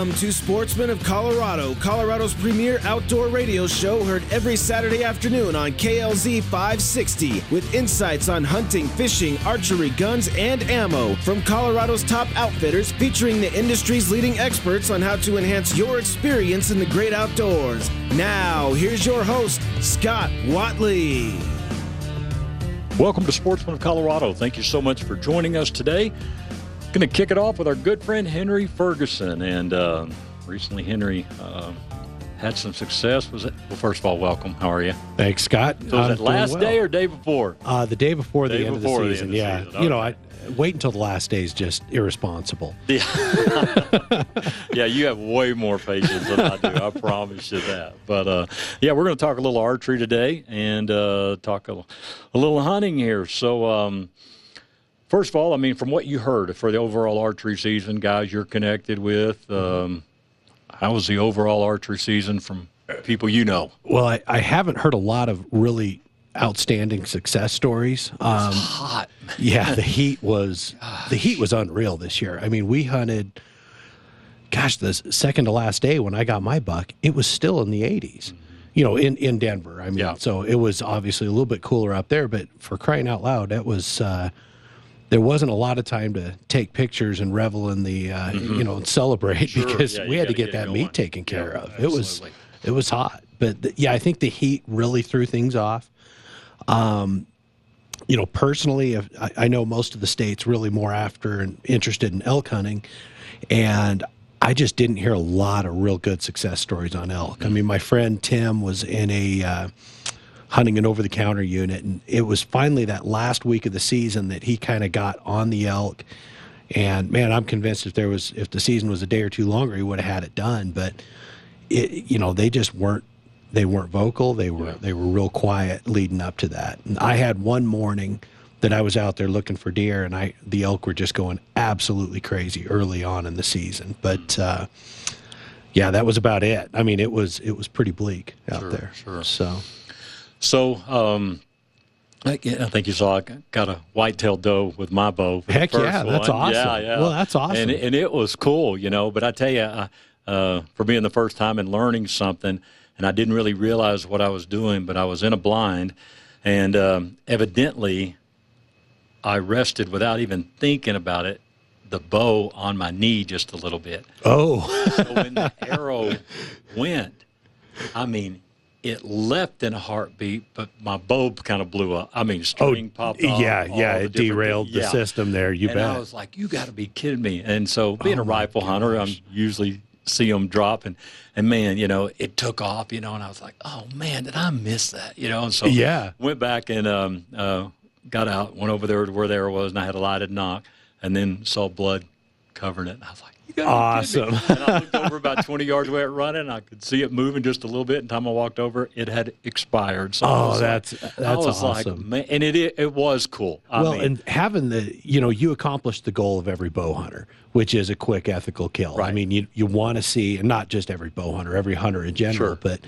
Welcome to Sportsman of Colorado, Colorado's premier outdoor radio show heard every Saturday afternoon on KLZ 560 with insights on hunting, fishing, archery, guns, and ammo from Colorado's top outfitters featuring the industry's leading experts on how to enhance your experience in the great outdoors. Now, here's your host, Scott Watley. Welcome to Sportsman of Colorado. Thank you so much for joining us today. Going to kick it off with our good friend Henry Ferguson. And uh, recently, Henry uh, had some success. Was it? Well, first of all, welcome. How are you? Thanks, Scott. So was I'm it last doing day or day before? Uh, the day before Day the end before of the season. of the yeah, season. you know, I wait until the last day is just irresponsible. Yeah. yeah, you have way more patience than I do. I promise you that. But uh, yeah, we're going to talk a little archery today and uh, talk a, a little hunting here. So, um, first of all, I mean, from what you heard for the overall archery season, guys you're connected with, um, how was the overall archery season from people you know? Well, I, I haven't heard a lot of really outstanding success stories. Um, Hot. yeah, the heat was the heat was unreal this year. I mean, we hunted. Gosh, the second to last day when I got my buck, it was still in the 80s. You know, in in Denver. I mean, Yeah. so it was obviously a little bit cooler up there. But for crying out loud, that was. Uh, there wasn't a lot of time to take pictures and revel in the, uh, you know, and celebrate because yeah, we had to get, get that meat taken care Yeah, of. It was, it was hot, but th- yeah, I think the heat really threw things off. Um, you know, personally, if, I, I know most of the states really more after and interested in elk hunting, and I just didn't hear a lot of real good success stories on elk. I mean, my friend Tim was in a uh, hunting an over the counter unit, and it was finally that last week of the season that he kind of got on the elk. And man, I'm convinced if there was if the season was a day or two longer, he would have had it done. But it, you know, they just weren't they weren't vocal. They were they were real quiet leading up to that. And I had one morning that I was out there looking for deer, and I the elk were just going absolutely crazy early on in the season. But uh, yeah, that was about it. I mean, it was it was pretty bleak out Sure, there. sure. So So, um, I, I think you saw I got a white-tailed doe with my bow. Heck yeah, that's one. awesome. Yeah, yeah. Well, that's awesome. And, and it was cool, you know. But I tell you, uh, for being the first time and learning something, and I didn't really realize what I was doing, but I was in a blind, and um, evidently, I rested without even thinking about it. The bow on my knee just a little bit. oh, So when the arrow went, I mean, it left in a heartbeat, but my bulb kind of blew up. I mean, string popped off. Oh, yeah, yeah, it derailed the yeah. system there. You and bet. I was like, "You got to be kidding me!" And so, being Oh, a rifle hunter, I'm usually see them drop, and and man, you know, it took off, you know, and I was like, "Oh man, did I miss that?" You know, and so Yeah. went back and um, uh, got out, went over there to where there was, and I had a lighted nock, and then saw blood covering it, and I was like, "You got Awesome. and I looked over about 20 yards away at running. I could see it moving just a little bit. And time I walked over, it had expired. So Oh, that's- like, that's like, awesome. man, and it it, it was cool. I well, mean, and having the, you know, you accomplished the goal of every bow hunter, which is a quick, ethical kill. I mean, you you want to see, and not just every bow hunter, every hunter in general, Sure. but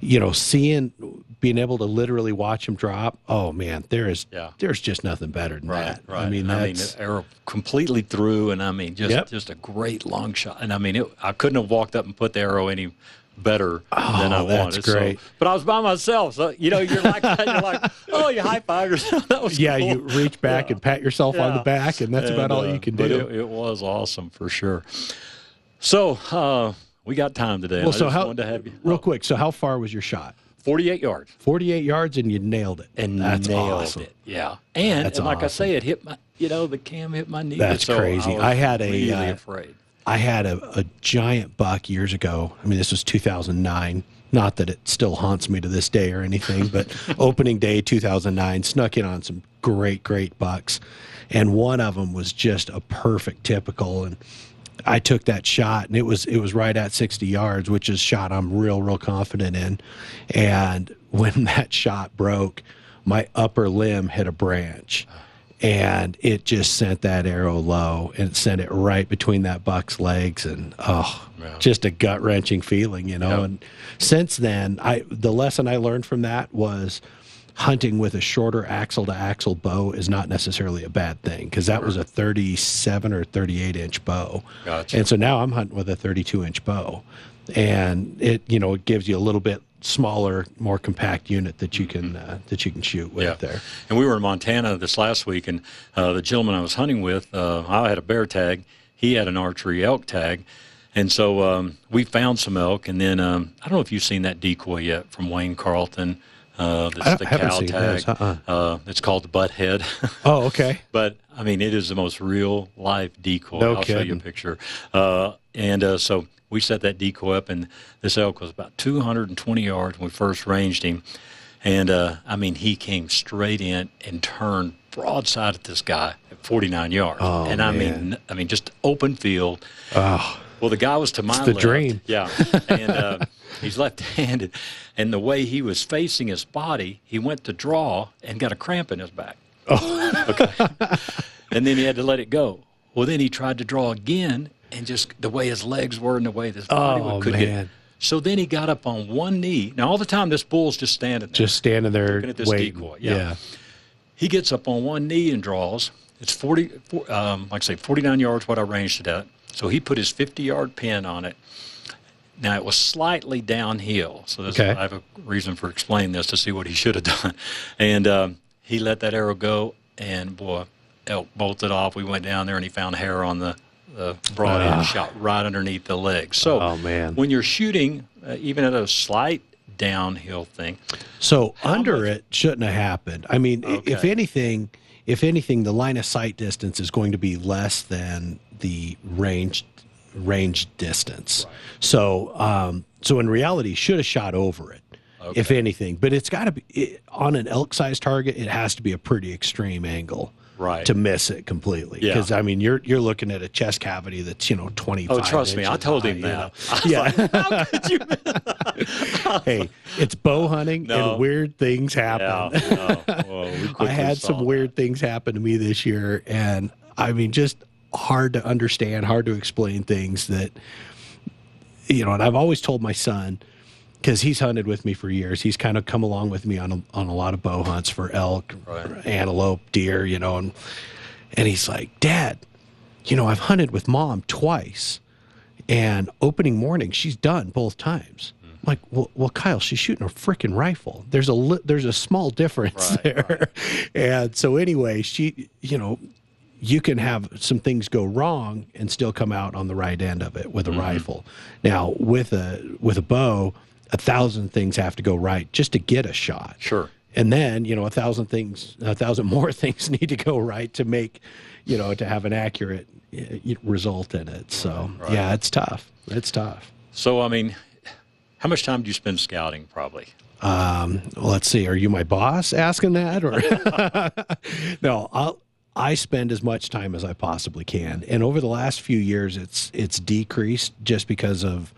you know, seeing, being able to literally watch them drop. Oh man, there is, Yeah. there's just nothing better than Right, that. right. I mean, I mean, arrow completely through, and I mean, just Yep. just a great long shot. And I mean, it, I couldn't have walked up and put the arrow any better than I Oh, that's wanted. So- but I was by myself, so you know, you're like that. You're like, oh, you high five yourself. That was yeah, cool. you reach back and pat yourself on the back, and that's about And, all uh, you can do. It, it was awesome for sure. So uh, we got time today. well, I so just how, wanted to have you real quick, so how far was your shot? 48 yards 48 yards, and you nailed it. and that's nailed awesome. it. Yeah, and, and like I awesome. say, it hit my. You know, the cam hit my knee. That's so crazy. I, I had a, really uh, afraid. I had a, a giant buck years ago. I mean, this was 2009. Not that it still haunts me to this day or anything, but opening day 2009, snuck in on some great, great bucks. And one of them was just a perfect typical. And I took that shot and it was, it was right at 60 yards, which is a shot I'm real, real confident in. And when that shot broke, my upper limb hit a branch uh-huh. And it just sent that arrow low and sent it right between that buck's legs and oh Yeah. just a gut wrenching feeling you know Yeah. and since then i the lesson i learned from that was hunting with a shorter axle to axle bow is not necessarily a bad thing because that was a 37 or 38 inch bow. Gotcha. And so now I'm hunting with a 32 inch bow. And it, you know, it gives you a little bit smaller, more compact unit that you can uh, that you can shoot with Yeah. there. And we were in Montana this last week, and uh, the gentleman I was hunting with, uh, I had a bear tag. He had an archery elk tag. And so um, we found some elk. And then um, I don't know if you've seen that decoy yet from Wayne Carlton. Uh, I the haven't cow seen tag. this, uh-uh. Uh, it's called the butt head. Oh, okay. But I mean, it is the most real life decoy. No I'll show you a picture. Uh, and uh, so we set that decoy up, and this elk was about 220 yards when we first ranged him. And uh, I mean, he came straight in and turned broadside at this guy at 49 yards. Oh, and I man. mean, I mean, just open field. Oh, Well, the guy was to my the left. dream. Yeah, and uh, he's left-handed, and the way he was facing his body, he went to draw and got a cramp in his back. Oh, okay. and then he had to let it go. Well, then he tried to draw again, and just the way his legs were and the way his body Oh, could man. get. So then he got up on one knee. Now all the time this bull's just standing there. just standing there Looking at this waiting. decoy, yeah. He gets up on one knee and draws. It's 40, um, like I say, 49 yards what I ranged it at. So he put his 50 yard pin on it. Now it was slightly downhill. So this, Okay. I have a reason for explaining this to see what he should have done. And um, he let that arrow go, and boy, elk bolted off. We went down there and he found hair on the, the broad end, shot right underneath the leg. So. Oh, man. when you're shooting, uh, even at a slight downhill thing, So under much- it shouldn't have happened. I mean, i if anything, if anything, the line of sight distance is going to be less than the range range distance. So, um, so in reality, should have shot over it, if anything. But it's got to be it, on an elk size target. It has to be a pretty extreme angle. Right. To miss it completely, Yeah. because I mean, you're you're looking at a chest cavity that's you know twenty. Oh, trust me, I told him that. Yeah. hey, it's bow hunting No. and weird things happen. Yeah, no. Well, we I had some that. weird things happen to me this year, and I mean, just hard to understand, hard to explain things that, you know. And I've always told my son, because he's hunted with me for years, he's kind of come along with me on a, on a lot of bow hunts for elk, Right. antelope, deer, you know, and and he's like, Dad, you know, I've hunted with mom twice, and opening morning she's done both times. I'm like, well, well, Kyle, she's shooting a freaking rifle. There's a li- there's a small difference Right, there, and so anyway, she, you know, you can have some things go wrong and still come out on the right end of it with a rifle. Now, with a with a bow, a thousand things have to go right just to get a shot. Sure. And then, you know, a thousand things, a thousand more things need to go right to make, you know, to have an accurate uh, result in it. So, right. yeah, it's tough. It's tough. So, I mean, how much time do you spend scouting? Probably. Um, well, let's see. Are you my boss asking that, or no? I'll, I spend as much time as I possibly can, and over the last few years, it's it's decreased just because of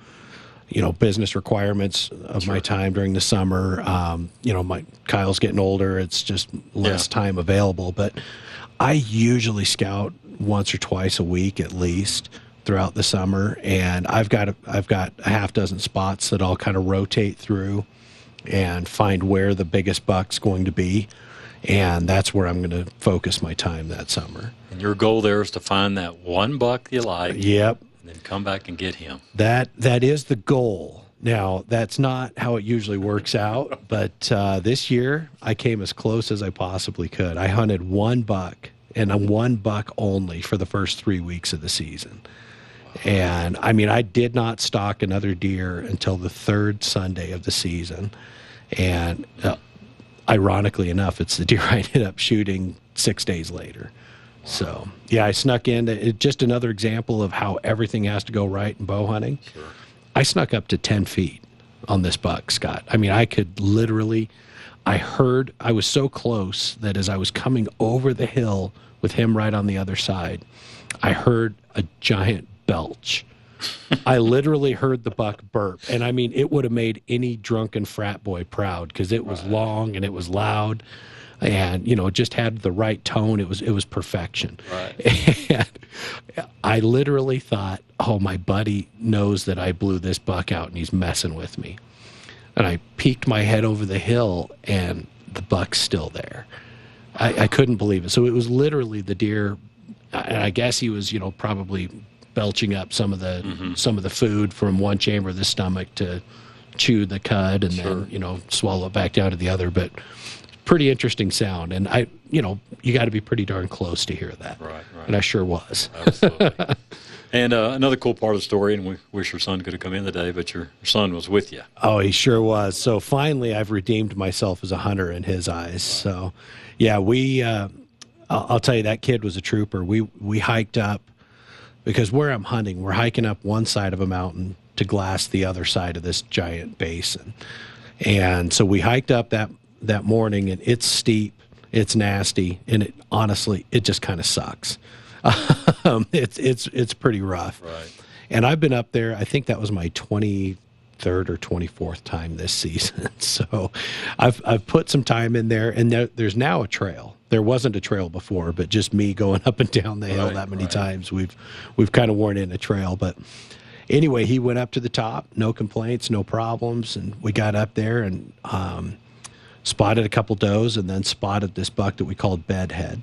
you know business requirements of my time during the summer. Um, you know, my Kyle's getting older; it's just less Yeah. time available. But I usually scout once or twice a week at least throughout the summer, and I've got a, I've got a half dozen spots that I'll kind of rotate through and find where the biggest buck's going to be. And that's where I'm going to focus my time that summer. And your goal there is to find that one buck you like, Yep. and then come back and get him. That that is the goal. Now that's not how it usually works out, but uh, this year I came as close as I possibly could. I hunted one buck and a one buck only for the first three weeks of the season, and I mean I did not stalk another deer until the third Sunday of the season, and uh, ironically enough, it's the deer I ended up shooting six days later. So yeah, I snuck in. It, just another example of how everything has to go right in bow hunting. I snuck up to ten feet on this buck, Scott. I mean, I could literally. I heard. I was so close that as I was coming over the hill with him right on the other side, I heard a giant belch. I literally heard the buck burp, and I mean, it would have made any drunken frat boy proud because it was long and it was loud, and you know, it just had the right tone. It was it was perfection. Right. And I literally thought, oh, my buddy knows that I blew this buck out, and he's messing with me. And I peeked my head over the hill, and the buck's still there. I, I couldn't believe it. So it was literally the deer, and I guess he was, you know, probably belching up some of the mm-hmm. some of the food from one chamber of the stomach to chew the cud and sure. then you know swallow it back down to the other. But pretty interesting sound, and I, you know, you got to be pretty darn close to hear that. Right, right. And I sure was. Absolutely. and uh, another cool part of the story, and we wish your son could have come in today, but your, your son was with you. Oh, he sure was. So finally, I've redeemed myself as a hunter in his eyes. So, yeah, we. Uh, I'll, I'll tell you that kid was a trooper. We we hiked up because where I'm hunting, we're hiking up one side of a mountain to glass the other side of this giant basin. And so we hiked up that that morning and it's steep, it's nasty, and it honestly it just kind of sucks. um, it's it's it's pretty rough. Right. And I've been up there. I think that was my 23rd or 24th time this season. so I've I've put some time in there, and there, there's now a trail. There wasn't a trail before, but just me going up and down the hill right, that many right. times, we've we've kind of worn in a trail. But anyway, he went up to the top, no complaints, no problems, and we got up there and um, spotted a couple does, and then spotted this buck that we called Bedhead.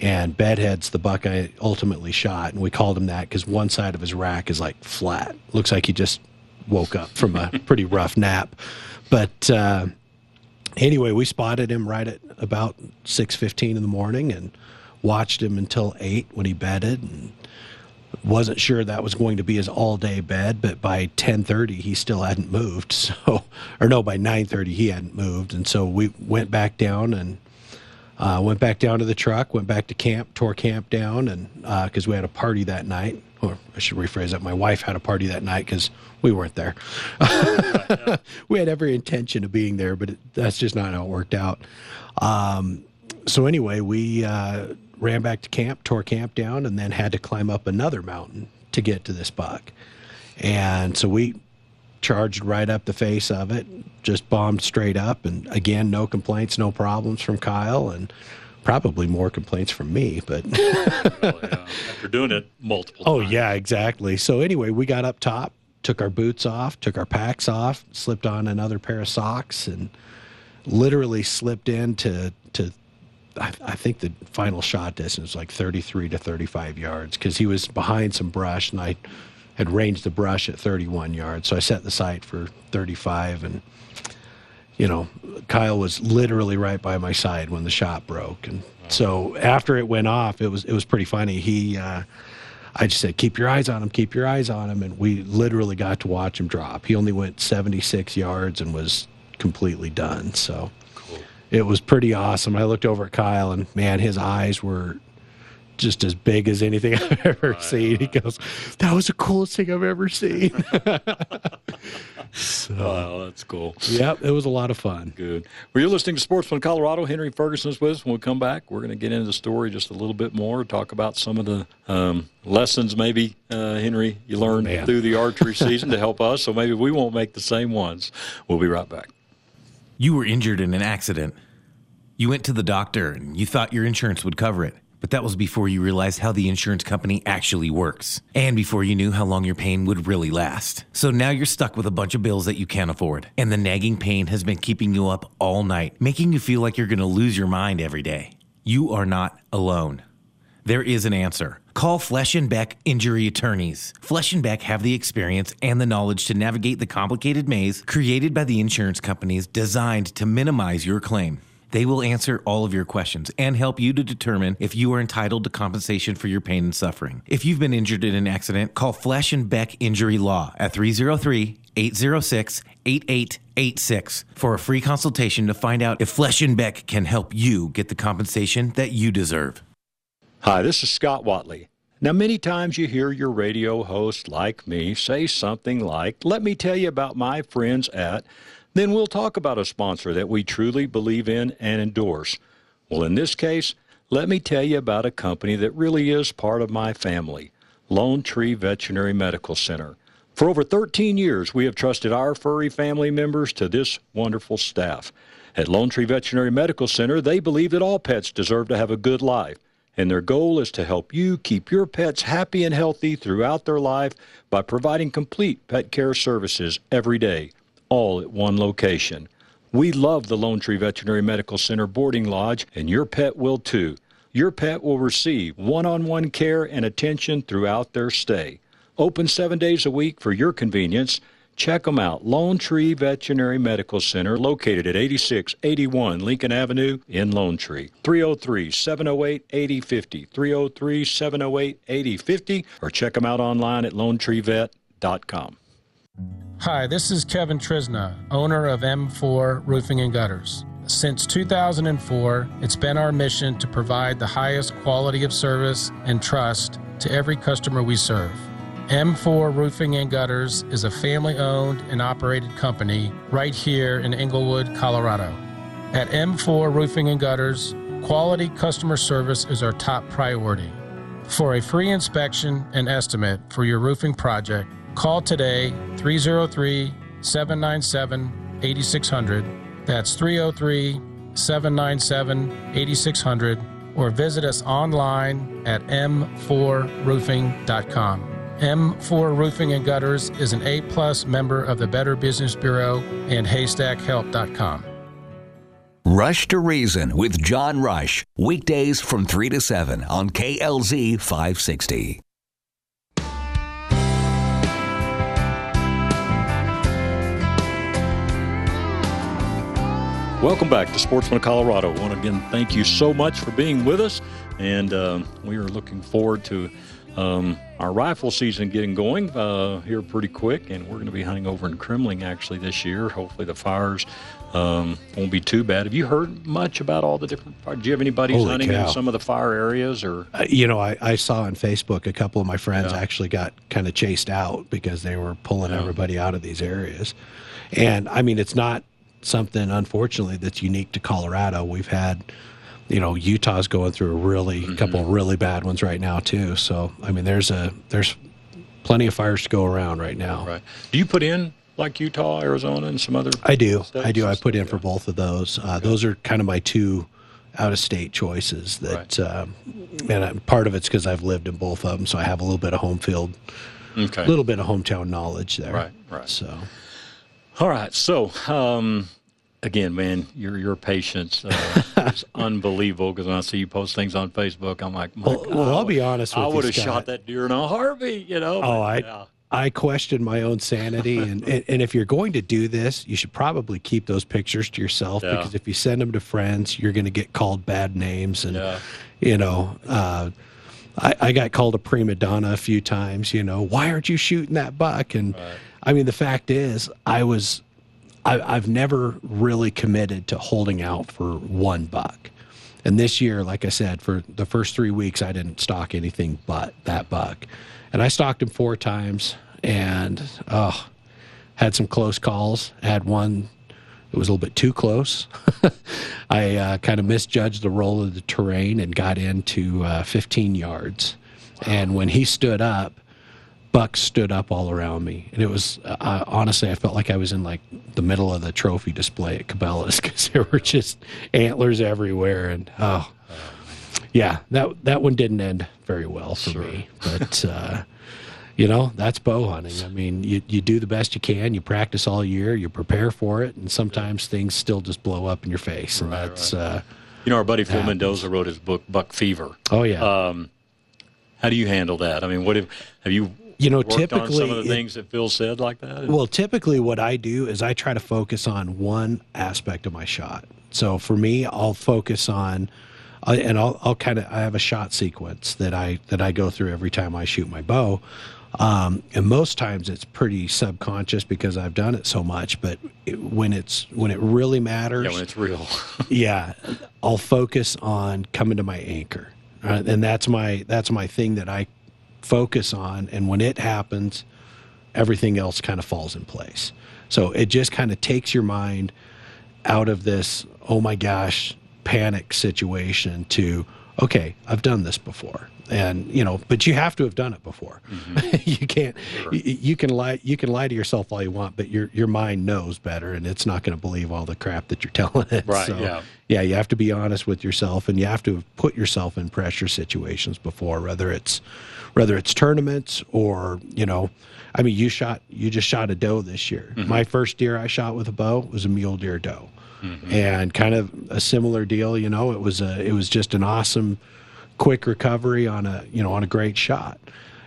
And Bedhead's the buck I ultimately shot, and we called him that because one side of his rack is like flat. Looks like he just woke up from a pretty rough nap. But uh, anyway, we spotted him right at about six fifteen in the morning, and watched him until eight when he bedded, and wasn't sure that was going to be his all day bed, but by 10:30 he still hadn't moved. So, or no, by 9:30 he hadn't moved, and so we went back down and uh, went back down to the truck, went back to camp, tore camp down, and because uh, we had a party that night, or I should rephrase that, my wife had a party that night because we weren't there. we had every intention of being there, but it, that's just not how it worked out. Um, so anyway, we uh, ran back to camp, tore camp down, and then had to climb up another mountain to get to this buck. And so we charged right up the face of it, just bombed straight up. And again, no complaints, no problems from Kyle, and probably more complaints from me. But well, oh, yeah. after doing it multiple oh, times. yeah, exactly. So anyway, we got up top, took our boots off, took our packs off, slipped on another pair of socks, and literally slipped into to I, I, think the final shot distance was like 33 to 35 yards because he was behind some brush and I had ranged the brush at 31 yards. So I set the sight for 35 and you know, Kyle was literally right by my side when the shot broke. And so after it went off, it was it was pretty funny. He uh, I just said, keep your eyes on him, keep your eyes on him. And we literally got to watch him drop. He only went 76 yards and was completely done. So cool. it was pretty awesome. I looked over at Kyle and man, his eyes were just as big as anything I've ever right, seen. He goes, "That was the coolest thing I've ever seen." so, wow, that's cool. Yep, it was a lot of fun. Good. Well, you're listening to Sportsman of Colorado. Henry Ferguson's with us. When we come back, we're going to get into the story just a little bit more, talk about some of the um, lessons maybe, uh, Henry, you learned oh, through the archery season to help us. So maybe we won't make the same ones. We'll be right back. You were injured in an accident. You went to the doctor and you thought your insurance would cover it. But that was before you realized how the insurance company actually works, and before you knew how long your pain would really last. So now you're stuck with a bunch of bills that you can't afford, and the nagging pain has been keeping you up all night, making you feel like you're to lose your mind every day. You are not alone. There is an answer. Call Flesh and Beck Injury Attorneys. Flesh and Beck have the experience and the knowledge to navigate the complicated maze created by the insurance companies designed to minimize your claim. They will answer all of your questions and help you to determine if you are entitled to compensation for your pain and suffering. If you've been injured in an accident, call Flesh and Beck Injury Law at 303 806 8886 for a free consultation to find out if Flesh and Beck can help you get the compensation that you deserve. Hi, this is Scott Watley. Now, many times you hear your radio host like me say something like, Let me tell you about my friends at then we'll talk about a sponsor that we truly believe in and endorse. Well, in this case, let me tell you about a company that really is part of my family Lone Tree Veterinary Medical Center. For over 13 years, we have trusted our furry family members to this wonderful staff. At Lone Tree Veterinary Medical Center, they believe that all pets deserve to have a good life, and their goal is to help you keep your pets happy and healthy throughout their life by providing complete pet care services every day all at one location. We love the Lone Tree Veterinary Medical Center boarding lodge, and your pet will too. Your pet will receive one on one care and attention throughout their stay. Open seven days a week for your convenience. Check them out. Lone Tree Veterinary Medical Center, located at 8681 Lincoln Avenue in Lone Tree. 303 708 8050. 303 708 8050. Or check them out online at lonetreevet.com. Hi, this is Kevin Trisna, owner of M4 Roofing and Gutters. Since 2004, it's been our mission to provide the highest quality of service and trust to every customer we serve. M4 Roofing and Gutters is a family owned and operated company right here in Englewood, Colorado. At M4 Roofing and Gutters, quality customer service is our top priority. For a free inspection and estimate for your roofing project, call today 303 797 8600. That's 303 797 8600 or visit us online at m4roofing.com. M4 Roofing and Gutters is an A plus member of the Better Business Bureau and HaystackHelp.com. Rush to Reason with John Rush, weekdays from 3 to 7 on KLZ 560. Welcome back to Sportsman of Colorado. I want to again thank you so much for being with us, and um, we are looking forward to um, our rifle season getting going uh, here pretty quick, and we're going to be hunting over in Kremling actually this year. Hopefully, the fires um, won't be too bad. Have you heard much about all the different? Do you have anybody Holy hunting cow. in some of the fire areas, or Uh, you know, I, I saw on Facebook a couple of my friends Yeah. actually got kind of chased out because they were pulling everybody out of these areas. And I mean, it's not something, unfortunately, that's unique to Colorado. We've had, you know, Utah's going through a really Mm-hmm. couple of really bad ones right now too. So I mean, there's a there's plenty of fires to go around right now. right? Do you put in like Utah, Arizona, and some other? I do. I do. I put in for both of those. Uh, those are kind of my two out of state choices. That, um, and I, part of it's because I've lived in both of them, so I have a little bit of home field, Okay. a little bit of hometown knowledge there. Right, right. So All right. So, um, again, man, your your patience uh, is unbelievable. Because when I see you post things on Facebook, I'm like, Well- God, well, I'll be honest I with you, would have shot that deer in a heartbeat. You know. Oh, I yeah. I question my own sanity, and, and and if you're going to do this, you should probably keep those pictures to yourself Yeah. because if you send them to friends, you're going to get called bad names, and Yeah. you know. Uh, I, I got called a prima donna a few times. You know, why aren't you shooting that buck? And I mean, the fact is, I was, I, I've never really committed to holding out for one buck. And this year, like I said, for the first three weeks, I didn't stalk anything but that buck. And I stalked him four times and oh, had some close calls. Had one it was a little bit too close. I uh, kind of misjudged the roll of the terrain and got into uh, 15 yards. And when he stood up, bucks stood up all around me, and it was uh, honestly I felt like I was in like the middle of the trophy display at Cabela's because there were just antlers everywhere, and oh, yeah, that that one didn't end very well for me, but. Uh, you know that's bow hunting. I mean you, you do the best you can. You practice all year. You prepare for it. And sometimes things still just blow up in your face. And that's uh You know, our buddy Phil Mendoza wrote his book Buck Fever. oh yeah. Um, how do you handle that? I mean, what have have you? You know, on some typically of the it- things that Phil said like that. Well, typically what I do is I try to focus on one aspect of my shot. So for me, I'll focus on, I- and I'll, I'll kind of I have a shot sequence that I that I go through every time I shoot my bow, um, and most times it's pretty subconscious because I've done it so much. But it, when it's when it really matters, yeah, when it's real. yeah i'll focus on coming to my anchor uh, and that's my that's my thing that i focus on and when it happens everything else kind of falls in place. So it just kind of takes your mind out of this oh my gosh panic situation to okay i've done this before. And you know but you have to have done it before. Mm-hmm. You can't you, you can lie you can lie to yourself all you want but your your mind knows better and it's not going to believe all the crap that you're telling it. Right, so yeah. yeah you have to be honest with yourself and you have to have put yourself in pressure situations before whether it's whether it's tournaments or you know i mean you shot you just shot a doe this year Mm-hmm. my first deer i shot with a bow was a mule deer doe mm-hmm. and kind of a similar deal. You know, it was a it was just an awesome, quick recovery on a you know on a great shot,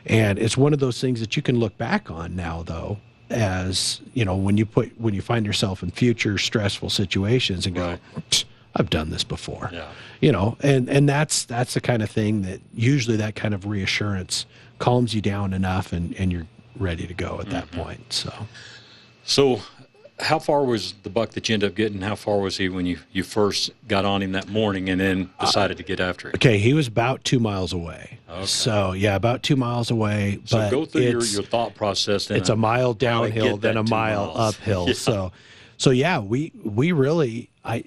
and it's one of those things that you can look back on now though as you know when you put when you find yourself in future stressful situations and go. Right. I've done this before. Yeah. You know, and and that's that's the kind of thing that usually that kind of reassurance calms you down enough and and you're ready to go at that mm-hmm. point. So So how far was the buck that you ended up getting? How far was he when you, you first got on him that morning and then uh, decided uh, to get after him? Okay, he was about two miles away. Okay. So yeah, about two miles away. So but go through your, your thought process. Then it's a mile downhill, then a mile miles. uphill. yeah. So, so yeah, we we really I,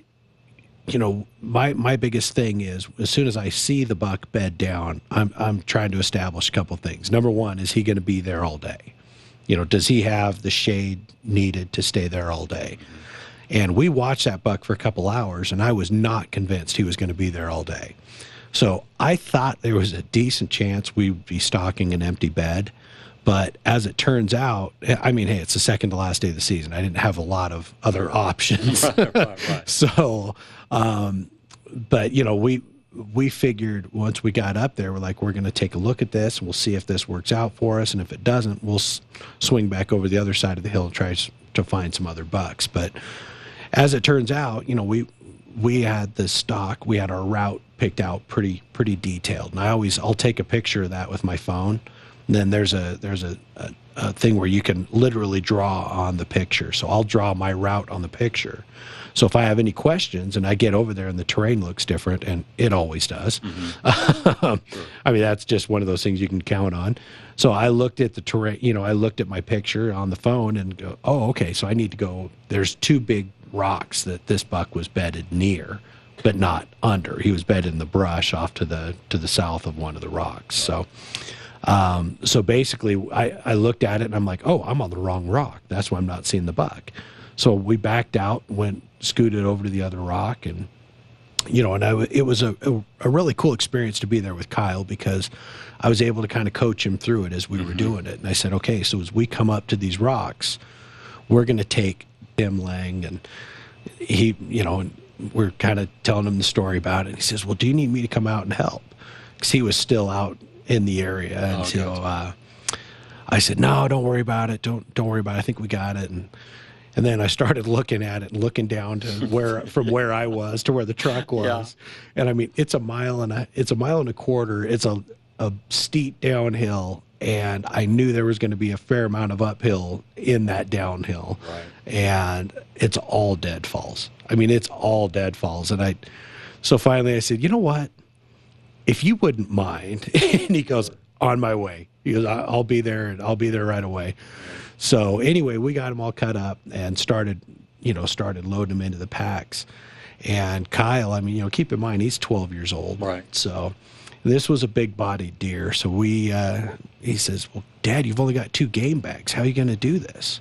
you know, my my biggest thing is as soon as I see the buck bed down, I'm I'm trying to establish a couple things. Number one, is he going to be there all day? You know, does he have the shade needed to stay there all day? And we watched that buck for a couple hours, and I was not convinced he was going to be there all day. So I thought there was a decent chance we'd be stalking an empty bed. But as it turns out, I mean, hey, it's the second to last day of the season. I didn't have a lot of other options. right, right, right. so, um, but you know, we we figured once we got up there, we're like, we're going to take a look at this. We'll see if this works out for us, and if it doesn't, we'll s- swing back over the other side of the hill and try to find some other bucks. But as it turns out, you know, we we had the stalk, we had our route picked out pretty pretty detailed, and I always I'll take a picture of that with my phone. And then there's a there's a, a, a thing where you can literally draw on the picture. So I'll draw my route on the picture so if I have any questions and I get over there and the terrain looks different, and it always does, mm-hmm. sure. I mean, that's just one of those things you can count on. So I looked at the terrain, you know, I looked at my picture on the phone and go, oh, okay, so I need to go. There's two big rocks that this buck was bedded near but not under. He was bedded in the brush off to the to the south of one of the rocks. So, um, so basically, I, I looked at it and I'm like, oh, I'm on the wrong rock. That's why I'm not seeing the buck. So we backed out, went scooted over to the other rock, and you know, and I, it was a, a, a really cool experience to be there with Kyle because I was able to kind of coach him through it as we mm-hmm. were doing it. And I said, okay, so as we come up to these rocks, we're going to take Tim Lang and he, you know, we're kind of telling him the story about it. And he says, well, do you need me to come out and help? Because he was still out in the area. And oh, so uh, I said, no, don't worry about it. Don't, don't worry about it. I think we got it. And and then I started looking at it and looking down to where from where I was to where the truck was. Yeah. And I mean, it's a mile and a it's a mile and a quarter. It's a a steep downhill and I knew there was going to be a fair amount of uphill in that downhill. Right. And it's all dead falls. I mean, it's all dead falls and I so finally I said, "You know what? If you wouldn't mind." and he goes, "On my way." He goes, "I'll be there and I'll be there right away." So anyway, we got them all cut up and started, you know, started loading them into the packs. And Kyle, I mean, you know, keep in mind he's 12 years old, right? So this was a big bodied deer. So we, uh, he says, "Well, Dad, you've only got two game bags. How are you going to do this?"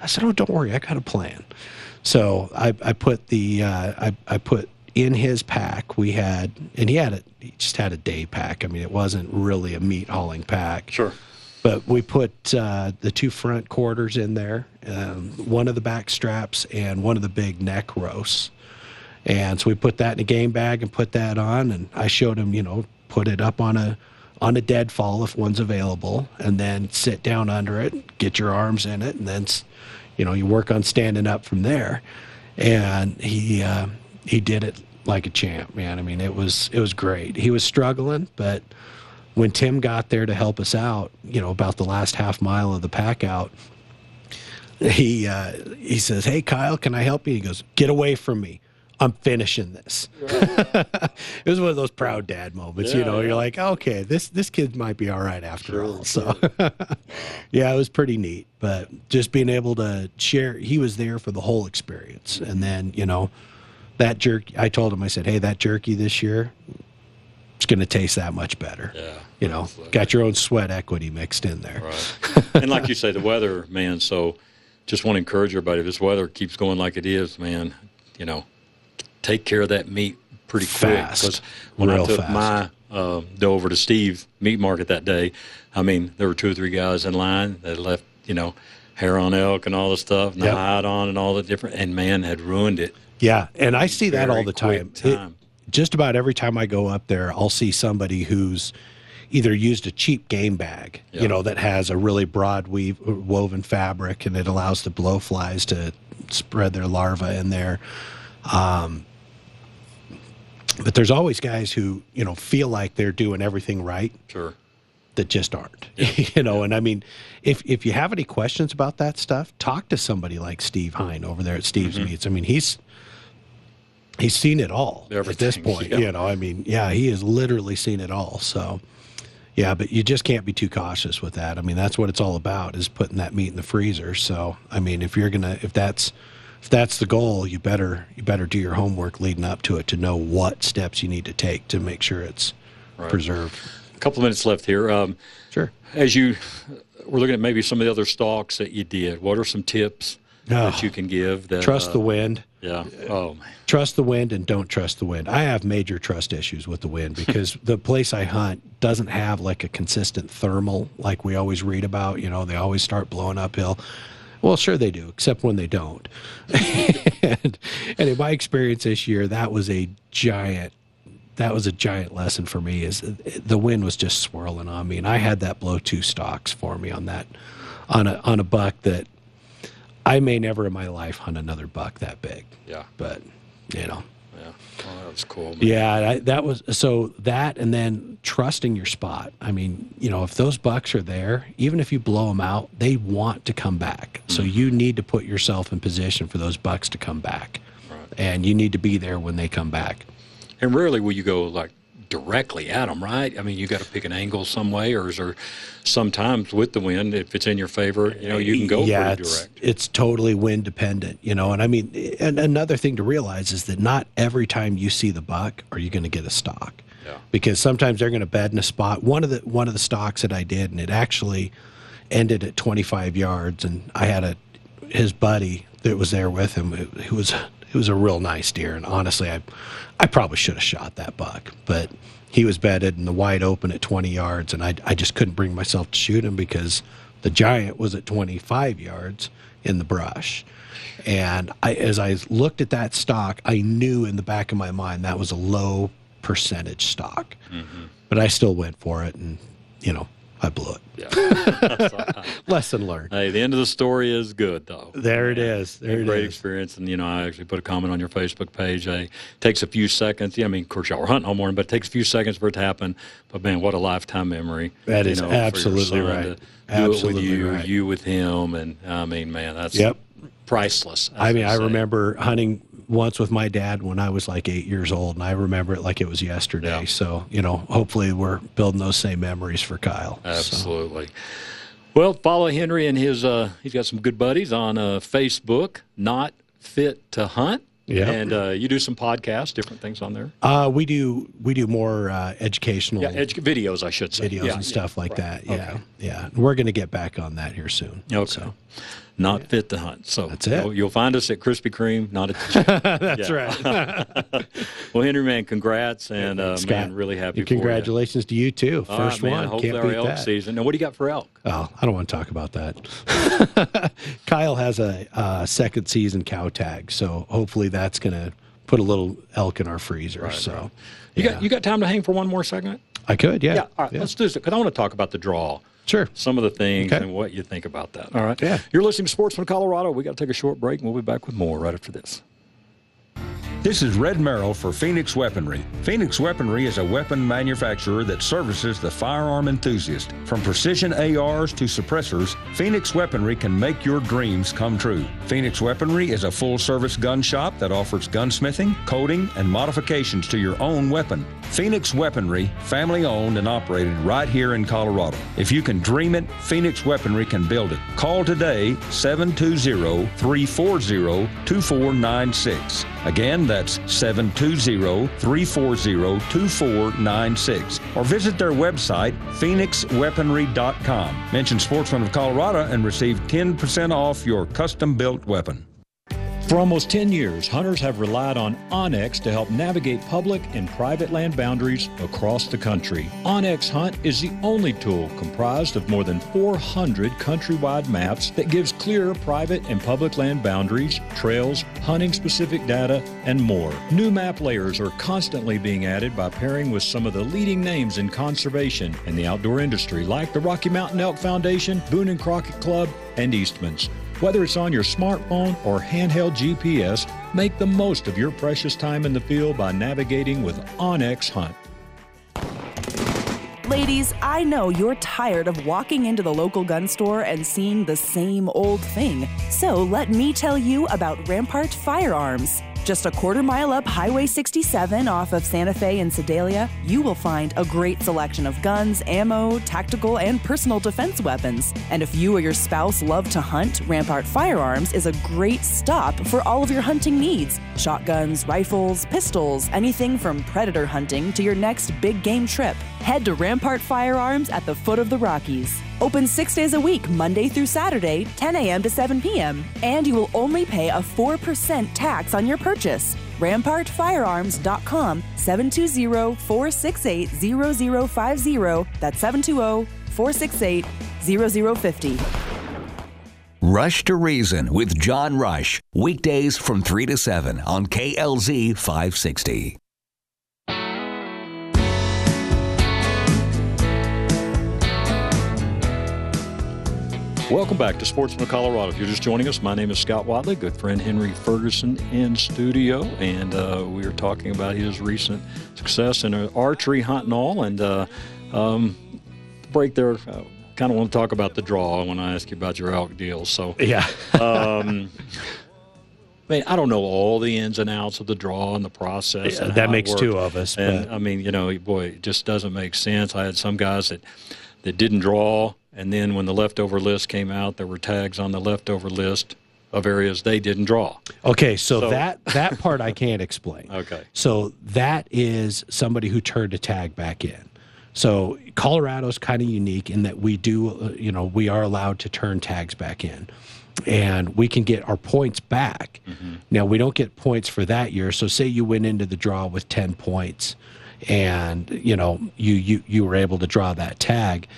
I said, "Oh, don't worry, I got a plan." So I, I put the, uh, I, I put in his pack we had, and he had it, he just had a day pack. I mean, it wasn't really a meat hauling pack. Sure. But we put uh, the two front quarters in there, um, one of the back straps, and one of the big neck roasts. And so we put that in a game bag and put that on. And I showed him, you know, put it up on a on a deadfall if one's available, and then sit down under it, get your arms in it, and then, you know, you work on standing up from there. And he uh, he did it like a champ, man. I mean, it was it was great. He was struggling, but when Tim got there to help us out, you know, about the last half mile of the pack out, he uh, he says, "Hey, Kyle, can I help you?" He goes, "Get away from me." I'm finishing this. it was one of those proud dad moments, yeah, you know. Yeah. You're like, okay, this this kid might be all right after sure, all. So, yeah, it was pretty neat. But just being able to share, he was there for the whole experience. And then, you know, that jerk. I told him, I said, hey, that jerky this year, it's going to taste that much better. Yeah. You know, got your own sweat equity mixed in there. Right. and like you say, the weather, man. So just want to encourage everybody if this weather keeps going like it is, man, you know, take care of that meat pretty fast. Because when Real I took fast. my uh, over to Steve Meat Market that day, I mean, there were two or three guys in line that left, you know, hair on elk and all the stuff, and Yep. the hide on and all the different, and man had ruined it. Yeah, and I see that all the time. Time. Just about every time I go up there, I'll see somebody who's either used a cheap game bag, Yeah. you know, that has a really broad weave, woven fabric and it allows the blowflies to spread their larvae in there. Um, but there's always guys who, you know, feel like they're doing everything right Sure. that just aren't. you know, and I mean, if if you have any questions about that stuff, talk to somebody like Steve Hine over there at Steve's Mm-hmm. Meats. I mean, he's he's seen it all at this point. yeah. You know, I mean, yeah, he has literally seen it all. So, yeah, but you just can't be too cautious with that. I mean, that's what it's all about is putting that meat in the freezer. So, I mean, if you're gonna, if that's if that's the goal, you better you better do your homework leading up to it to know what steps you need to take to make sure it's preserved. A couple of minutes left here. Um, Sure. as you we're looking at maybe some of the other stalks that you did. What are some tips that Oh. you can give? That, Trust uh, the wind. Yeah. Oh man. trust the wind and don't trust the wind. I have major trust issues with the wind because the place I hunt doesn't have like a consistent thermal like we always read about. You know, they always start blowing uphill. Well, sure they do, except when they don't. and, and in my experience this year, that was a giant. That was a giant lesson for me. Is the wind was just swirling on me, and I had that blow two stalks for me on that, on a on a buck that I may never in my life hunt another buck that big Yeah. but you know Yeah. Oh, that was cool. man. yeah I, that was so that and then trusting your spot i mean you know if those bucks are there even if you blow them out they want to come back so mm-hmm. you need to put yourself in position for those bucks to come back and you need to be there when they come back And rarely will you go like directly at them, right? I mean, you got to pick an angle some way, or is there sometimes with the wind, if it's in your favor, you know, you can go yeah, pretty it's, direct. it's totally wind dependent, you know. And I mean, and another thing to realize is that not every time you see the buck are you going to get a stalk, Yeah. because sometimes they're going to bed in a spot. One of the one of the stalks that I did, and it actually ended at 25 yards, and I had a his buddy that was there with him. It was it was a real nice deer, and honestly, I I probably should have shot that buck, but he was bedded in the wide open at 20 yards, and I I just couldn't bring myself to shoot him because the giant was at 25 yards in the brush. And I, as I looked at that stalk, I knew in the back of my mind that was a low percentage stalk. Mm-hmm. But I still went for it, and you know, I blew it. Yeah. Lesson learned. hey, the end of the story is good, though. There it is. There it Great is. experience, and you know, I actually put a comment on your Facebook page. It takes a few seconds. Yeah, I mean, of course, y'all were hunting all morning, but it takes a few seconds for it to happen. But man, what a lifetime memory! That is know, absolutely right. Absolutely you, right. you with him, and I mean, man, that's Yep. priceless. I mean, I say. remember hunting once with my dad when I was like eight years old, and I remember it like it was yesterday. Yeah. So, you know, hopefully we're building those same memories for Kyle. So, Absolutely. Well, follow Henry and his. Uh, he's got some good buddies on uh, Facebook. Not fit to hunt. Yeah. And uh, you do some podcasts, different things on there. uh, we do we do more uh, educational Yeah, edu- videos, I should say. videos Yeah, and yeah, stuff like right. that. Yeah, Okay. yeah. We're going to get back on that here soon. Okay. So, Not fit to hunt. So That's it. You'll, you'll find us at Krispy Kreme, not at the that's right. Well, Henry, man, congrats, and uh, Scott, man, really happy. for you. congratulations to you too. All right, First man. one. Hopefully Can't our elk that. season. Now, what do you got for elk? Oh, I don't want to talk about that. Kyle has a uh, second season cow tag, so hopefully that's going to put a little elk in our freezer. so, You yeah. got you got time to hang for one more segment? I could, yeah. Yeah. All right. Let's do this because I want to talk about the draw. Sure. some of the things Okay. and what you think about that. All right. Yeah. You're listening to Sportsman of Colorado. We got to take a short break, and we'll be back with more right after this. This is Red Merrill for Phoenix Weaponry. Phoenix Weaponry is a weapon manufacturer that services the firearm enthusiast. From precision ARs to suppressors, Phoenix Weaponry can make your dreams come true. Phoenix Weaponry is a full service gun shop that offers gunsmithing, coating, and modifications to your own weapon. Phoenix Weaponry, family owned and operated right here in Colorado. If you can dream it, Phoenix Weaponry can build it. Call today 720 340 2496. Again, that's 720 340 2496. Or visit their website, phoenixweaponry.com. Mention Sportsman of Colorado and receive 10% off your custom built weapon. For almost 10 years, hunters have relied on onX to help navigate public and private land boundaries across the country. onX Hunt is the only tool comprised of more than 400 countrywide maps that gives clear private and public land boundaries, trails, hunting specific data, and more. New map layers are constantly being added by pairing with some of the leading names in conservation and the outdoor industry, like the Rocky Mountain Elk Foundation, Boone and Crockett Club, and Eastman's. Whether it's on your smartphone or handheld GPS, make the most of your precious time in the field by navigating with onX Hunt. Ladies, I know you're tired of walking into the local gun store and seeing the same old thing. So let me tell you about Rampart Firearms. Just a quarter mile up Highway 67 off of Santa Fe and Sedalia, you will find a great selection of guns, ammo, tactical, and personal defense weapons. And if you or your spouse love to hunt, Rampart Firearms is a great stop for all of your hunting needs shotguns, rifles, pistols, anything from predator hunting to your next big game trip. Head to Rampart Firearms at the foot of the Rockies. Open six days a week, Monday through Saturday, 10 a.m. to 7 p.m. And you will only pay a 4% tax on your purchase. RampartFirearms.com 720 468 0050. That's 720 468 0050. Rush to Reason with John Rush. Weekdays from 3 to 7 on KLZ 560. Welcome back to Sportsman of Colorado. If you're just joining us, my name is Scott Wadley, good friend Henry Ferguson in studio, and uh, we are talking about his recent success in archery, hunt, and all. And uh, um, break there, uh, kind of want to talk about the draw when I ask you about your elk deal. So yeah. um, I mean, I don't know all the ins and outs of the draw and the process. Yeah, and that makes two of us. And but. I mean, you know, boy, it just doesn't make sense. I had some guys that that didn't draw and then when the leftover list came out, there were tags on the leftover list of areas they didn't draw. Okay, so, so that that part I can't explain. Okay. So that is somebody who turned a tag back in. So Colorado's kind of unique in that we do, you know, we are allowed to turn tags back in. And we can get our points back. Mm-hmm. Now, we don't get points for that year. So, say you went into the draw with 10 points and, you know, you, you, you were able to draw that tag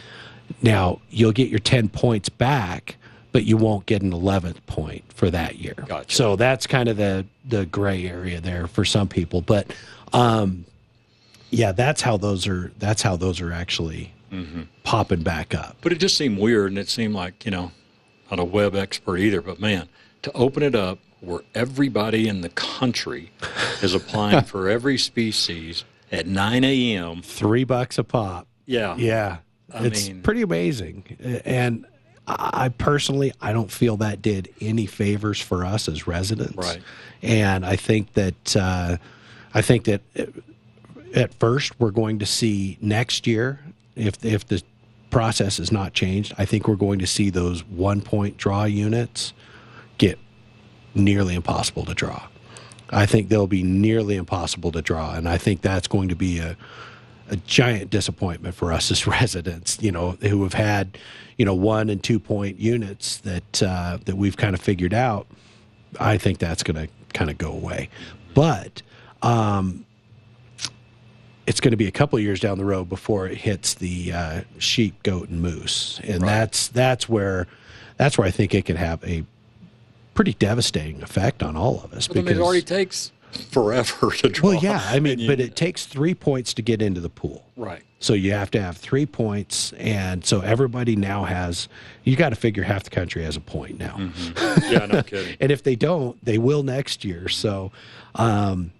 now, you'll get your 10 points back, but you won't get an 11th point for that year. Gotcha. So that's kind of the, the gray area there for some people. But um, yeah, that's how those are, that's how those are actually mm-hmm. popping back up. But it just seemed weird. And it seemed like, you know, not a web expert either, but man, to open it up where everybody in the country is applying for every species at 9 a.m. Three bucks a pop. Yeah. Yeah. I it's mean, pretty amazing. And I personally, I don't feel that did any favors for us as residents. Right. And I think that, uh, I think that at first we're going to see next year, if if the process is not changed, I think we're going to see those one point draw units get nearly impossible to draw. I think they'll be nearly impossible to draw, and I think that's going to be a a giant disappointment for us as residents, you know, who have had, you know, one and two point units that uh, that we've kind of figured out. I think that's going to kind of go away, but um, it's going to be a couple years down the road before it hits the uh, sheep, goat, and moose, and right. that's that's where that's where I think it could have a pretty devastating effect on all of us. Because it already takes forever to draw. Well, yeah, I mean, but it takes three points to get into the pool. Right. So you have to have three points, and so everybody now has. You got to figure half the country has a point now. Mm-hmm. Yeah, no kidding. and if they don't, they will next year. So. Um,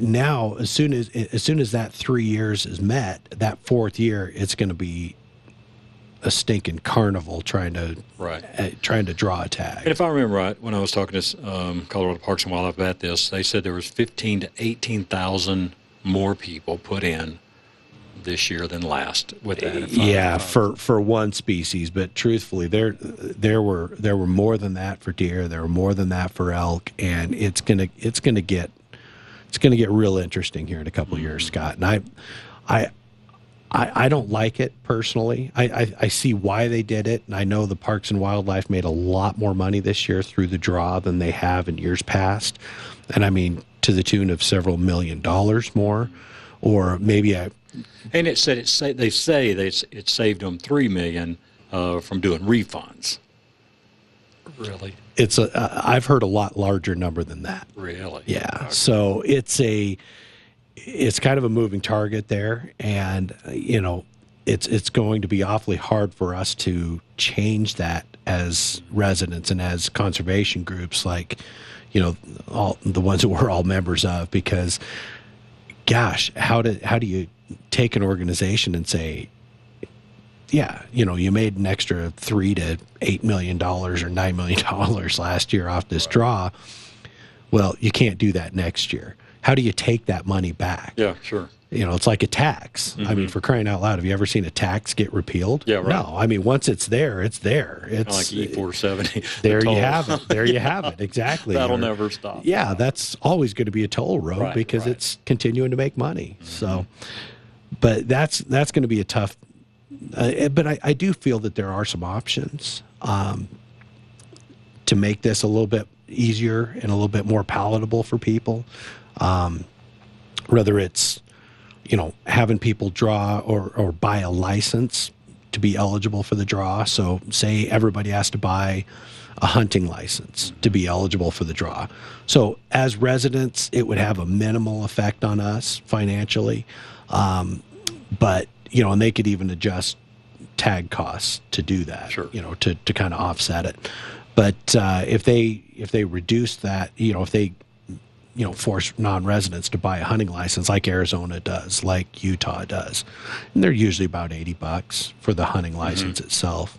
now, as soon as as soon as that three years is met, that fourth year, it's going to be a stinking carnival trying to right uh, trying to draw a tag. And if I remember right, when I was talking to um, Colorado Parks and Wildlife about this, they said there was fifteen to eighteen thousand more people put in this year than last with that. Yeah, for for one species, but truthfully, there there were there were more than that for deer. There were more than that for elk, and it's gonna it's gonna get it's gonna get real interesting here in a couple mm-hmm. years, Scott. And I I I, I don't like it personally. I, I, I see why they did it, and I know the Parks and Wildlife made a lot more money this year through the draw than they have in years past, and I mean to the tune of several million dollars more, or maybe I. And it said it say they say they it saved them three million uh, from doing refunds. Really? It's a. Uh, I've heard a lot larger number than that. Really? Yeah. Okay. So it's a it's kind of a moving target there, and you know, it's it's going to be awfully hard for us to change that as residents and as conservation groups, like you know, all the ones that we're all members of, because, gosh, how do how do you take an organization and say, yeah, you know, you made an extra three to eight million dollars or nine million dollars last year off this draw. Well, you can't do that next year how do you take that money back? Yeah, sure. You know, it's like a tax. Mm-hmm. I mean, mm-hmm. for crying out loud, have you ever seen a tax get repealed? Yeah, right. No, I mean, once it's there, it's there. It's like E four seventy. There you have it. There you have it. Exactly. That'll or, never stop. Yeah, that's always going to be a toll road right, because right. it's continuing to make money. Mm-hmm. So, but that's that's going to be a tough. Uh, but I, I, do feel that there are some options um, to make this a little bit easier and a little bit more palatable for people. Um, whether it's you know having people draw or, or buy a license to be eligible for the draw. So say everybody has to buy a hunting license to be eligible for the draw. So as residents, it would have a minimal effect on us financially, um, but you know, and they could even adjust tag costs to do that. Sure. You know, to to kind of offset it. But uh, if they if they reduce that, you know, if they you know force non-residents to buy a hunting license like Arizona does, like Utah does, and they're usually about eighty bucks for the hunting mm-hmm. license mm-hmm. itself.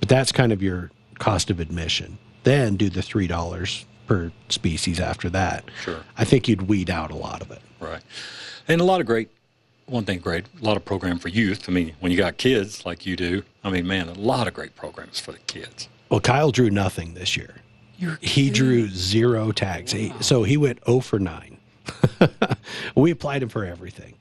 But that's kind of your cost of admission. Then do the three dollars per species after that. Sure, I think you'd weed out a lot of it. Right, and a lot of great. One thing great, a lot of program for youth. I mean, when you got kids like you do, I mean, man, a lot of great programs for the kids. Well, Kyle drew nothing this year. You're he kidding. drew zero tags. Wow. He, so he went 0 for 9. we applied him for everything.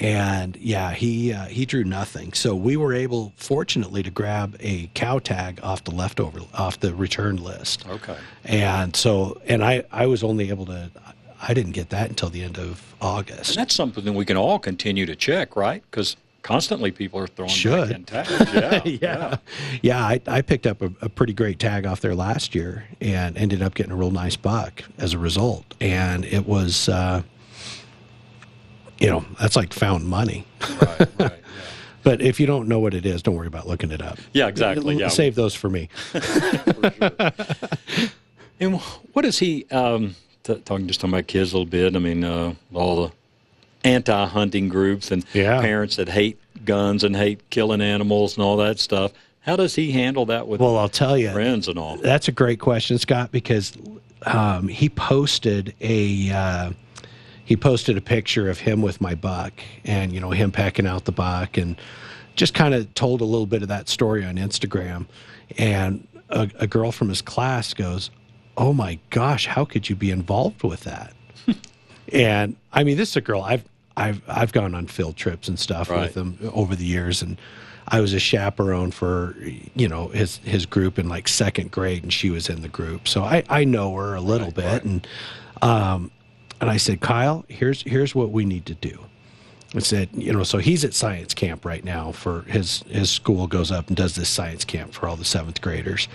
And yeah, he uh, he drew nothing. So we were able, fortunately, to grab a cow tag off the leftover, off the return list. Okay. And so, and I I was only able to, I didn't get that until the end of August. And that's something that we can all continue to check, right? Because constantly people are throwing Should. back in tags. Yeah, yeah, yeah. yeah I, I, picked up a, a, pretty great tag off there last year and ended up getting a real nice buck as a result. And it was, uh, you know, that's like found money. Right, right. Yeah. But if you don't know what it is, don't worry about looking it up. Yeah, exactly. Yeah. Save those for me. for and what is he? Um, t- talking just talking about kids a little bit. I mean, uh, all the anti-hunting groups and yeah. parents that hate guns and hate killing animals and all that stuff. How does he handle that with well, I'll tell you, friends and all? That's a great question, Scott, because um, he posted a uh, he posted a picture of him with my buck, and you know him pecking out the buck, and just kind of told a little bit of that story on Instagram. And a, a girl from his class goes, "Oh my gosh, how could you be involved with that?" And I mean, this is a girl I've I've I've gone on field trips and stuff right. with them over the years, and I was a chaperone for you know his his group in like second grade, and she was in the group, so I I know her a little right, bit, right. and um, and I said, Kyle, here's here's what we need to do. I said, you know, so he's at science camp right now for his his school goes up and does this science camp for all the seventh graders,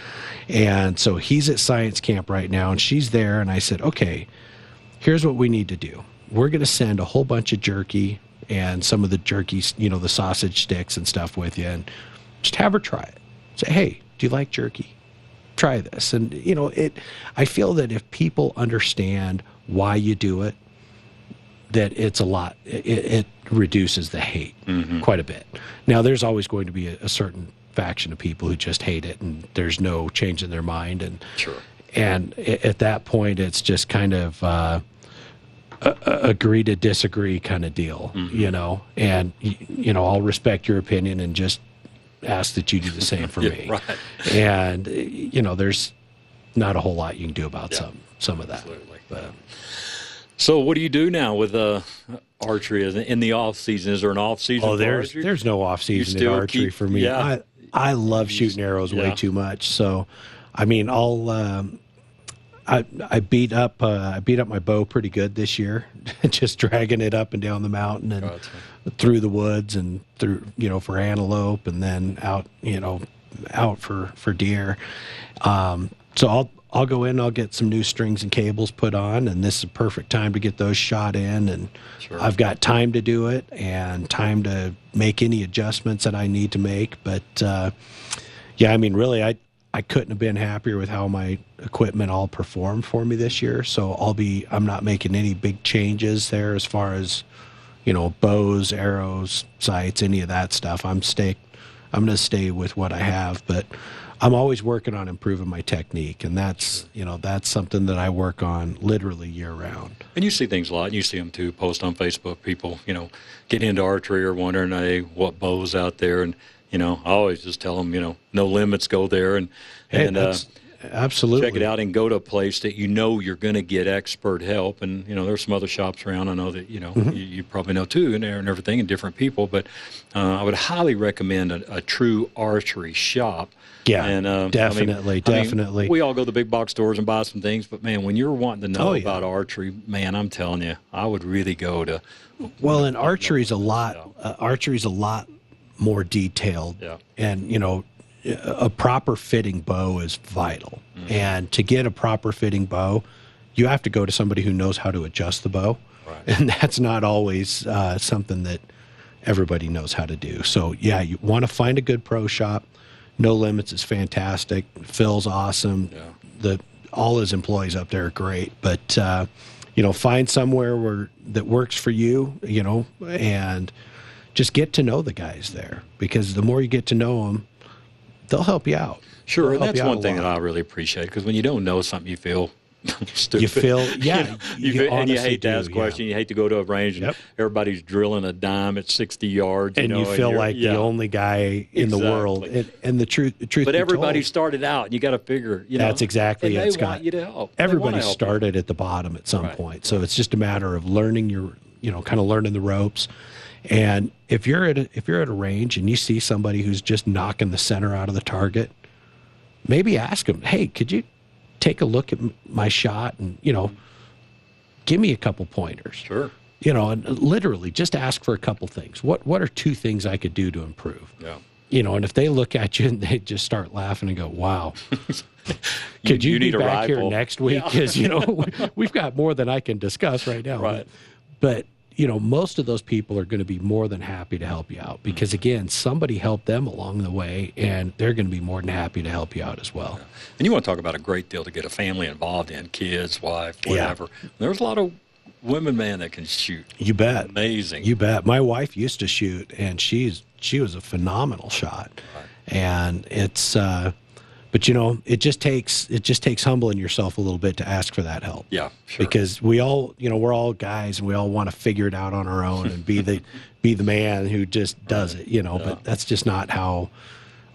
and so he's at science camp right now, and she's there, and I said, okay here's what we need to do. We're going to send a whole bunch of jerky and some of the jerky, you know, the sausage sticks and stuff with you, and just have her try it. Say, hey, do you like jerky? Try this. And, you know, it, I feel that if people understand why you do it, that it's a lot, it, it reduces the hate mm-hmm. quite a bit. Now, there's always going to be a, a certain faction of people who just hate it and there's no change in their mind. And, sure. and at that point, it's just kind of, uh, a, agree to disagree kind of deal, mm-hmm. you know. And you know, I'll respect your opinion and just ask that you do the same for yeah, me. Right. And you know, there's not a whole lot you can do about yeah. some some of that. Absolutely. But, So, what do you do now with uh, archery in the off season? Is there an off season? Oh, there's archery? there's no off season in archery keep, for me. Yeah. I I love shooting arrows way too much. So, I mean, I'll. Um, I, I beat up uh, I beat up my bow pretty good this year, just dragging it up and down the mountain and gotcha. through the woods and through you know for antelope and then out you know out for for deer. Um, so I'll I'll go in, I'll get some new strings and cables put on, and this is a perfect time to get those shot in. And sure. I've got time to do it and time to make any adjustments that I need to make. But uh, yeah, I mean, really, I I couldn't have been happier with how my equipment all performed for me this year. So I'll be I'm not making any big changes there as far as you know bows, arrows, sights, any of that stuff. I'm stay I'm going to stay with what I have, but I'm always working on improving my technique, and that's you know that's something that I work on literally year round. And you see things a lot. And you see them too. Post on Facebook, people you know getting into archery or wondering hey what bows out there, and you know, I always just tell them, you know, no limits, go there and and uh, absolutely check it out and go to a place that you know you're going to get expert help. And you know, there's some other shops around. I know that you know mm-hmm. you, you, probably know too, and, and everything, and different people. But uh, I would highly recommend a, a true archery shop. Yeah, and, uh, definitely, I mean, definitely. I mean, we all go to the big box stores and buy some things, but man, when you're wanting to know oh, yeah. about archery, man, I'm telling you, I would really go to. Well, and archery's a lot. Uh, archery's a lot more detailed. Yeah. And, you know, a proper fitting bow is vital. Mm-hmm. And to get a proper fitting bow, you have to go to somebody who knows how to adjust the bow. Right. And that's not always uh, something that everybody knows how to do. So, yeah, you want to find a good pro shop. No Limits is fantastic. Phil's awesome. Yeah. The all his employees up there are great, but uh, you know, find somewhere where that works for you. You know, and just get to know the guys there because the more you get to know them, they'll help you out. Sure, and that's one thing that I really appreciate because when you don't know something, you feel stupid. You feel, yeah, you, you, you and you hate to ask questions. Yeah. You hate to go to a range and yep. everybody's drilling a dime at sixty yards, and you, know, you feel and like yeah. the only guy in exactly. the world. And, and, the truth, the truth. But everybody told, started out, and you got to figure. You know, that's exactly it, Scott. you to help. Everybody started you. at the bottom at some right. point, so it's just a matter of learning your, you know, kind of learning the ropes and if you're at a, if you're at a range and you see somebody who's just knocking the center out of the target, maybe ask them, "Hey, could you take a look at my shot and you know, give me a couple pointers?" Sure. You know, and uh, literally just ask for a couple things. What what are two things I could do to improve? Yeah. You know, and if they look at you and they just start laughing and go, "Wow." Could you, you, you be back here next week? Because yeah. you know we've got more than I can discuss right now. Right. But you know, most of those people are going to be more than happy to help you out because, again, somebody helped them along the way and they're going to be more than happy to help you out as well. And you want to talk about a great deal to get a family involved in kids, wife, whatever. Yeah. There's a lot of women, man, that can shoot. You bet. Amazing. You bet. My wife used to shoot and she's, she was a phenomenal shot. Right. And it's, uh, but you know it just takes it just takes humbling yourself a little bit to ask for that help yeah sure. because we all you know we're all guys and we all want to figure it out on our own and be the be the man who just does right. it you know yeah. but that's just not how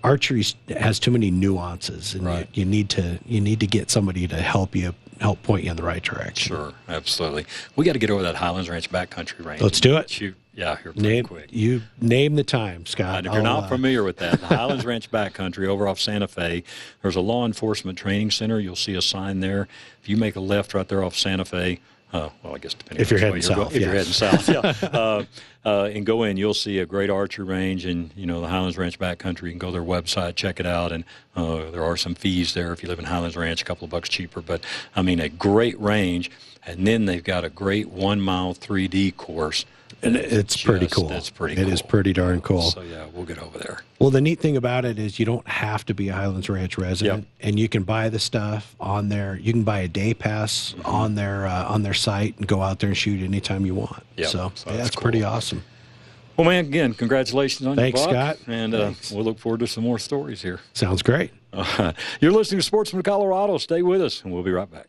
archery has too many nuances and right. you, you need to you need to get somebody to help you help point you in the right direction sure absolutely we got to get over that highlands ranch backcountry range let's do it shoot yeah, here name, quick. You name the time, Scott. And if you're I'll, not uh, familiar with that, the Highlands Ranch Backcountry over off Santa Fe, there's a law enforcement training center. You'll see a sign there. If you make a left right there off Santa Fe, uh, well, I guess depending if you're heading you're south, going, if you're heading south, yeah, uh, uh, and go in, you'll see a great archery range, and you know the Highlands Ranch Backcountry. You can go to their website, check it out, and uh, there are some fees there if you live in Highlands Ranch, a couple of bucks cheaper. But I mean, a great range, and then they've got a great one mile 3D course and it's just, pretty cool. It's pretty. It cool. is pretty darn cool. So yeah, we'll get over there. Well, the neat thing about it is you don't have to be a Highlands Ranch resident, yep. and you can buy the stuff on there. You can buy a day pass mm-hmm. on their uh, on their site and go out there and shoot anytime you want. Yep. So, so yeah, that's, cool. pretty awesome. Well, man, again, congratulations on Thanks, your Scott. And uh, we'll look forward to some more stories here. Sounds great. Uh, you're listening to Sportsman Colorado. Stay with us, and we'll be right back.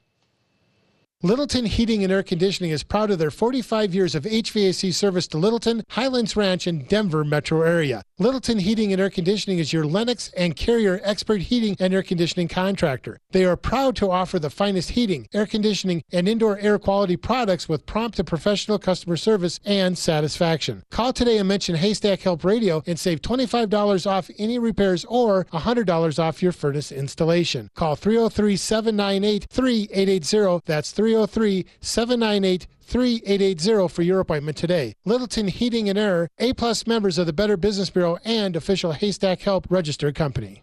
Littleton Heating and Air Conditioning is proud of their 45 years of HVAC service to Littleton, Highlands Ranch, and Denver metro area. Littleton Heating and Air Conditioning is your Lennox and Carrier expert heating and air conditioning contractor. They are proud to offer the finest heating, air conditioning, and indoor air quality products with prompt and professional customer service and satisfaction. Call today and mention Haystack Help Radio and save $25 off any repairs or $100 off your furnace installation. Call 303 798 3880. That's 303 303 798 3880 for your appointment today. Littleton Heating and Air, A plus members of the Better Business Bureau and official Haystack Help registered company.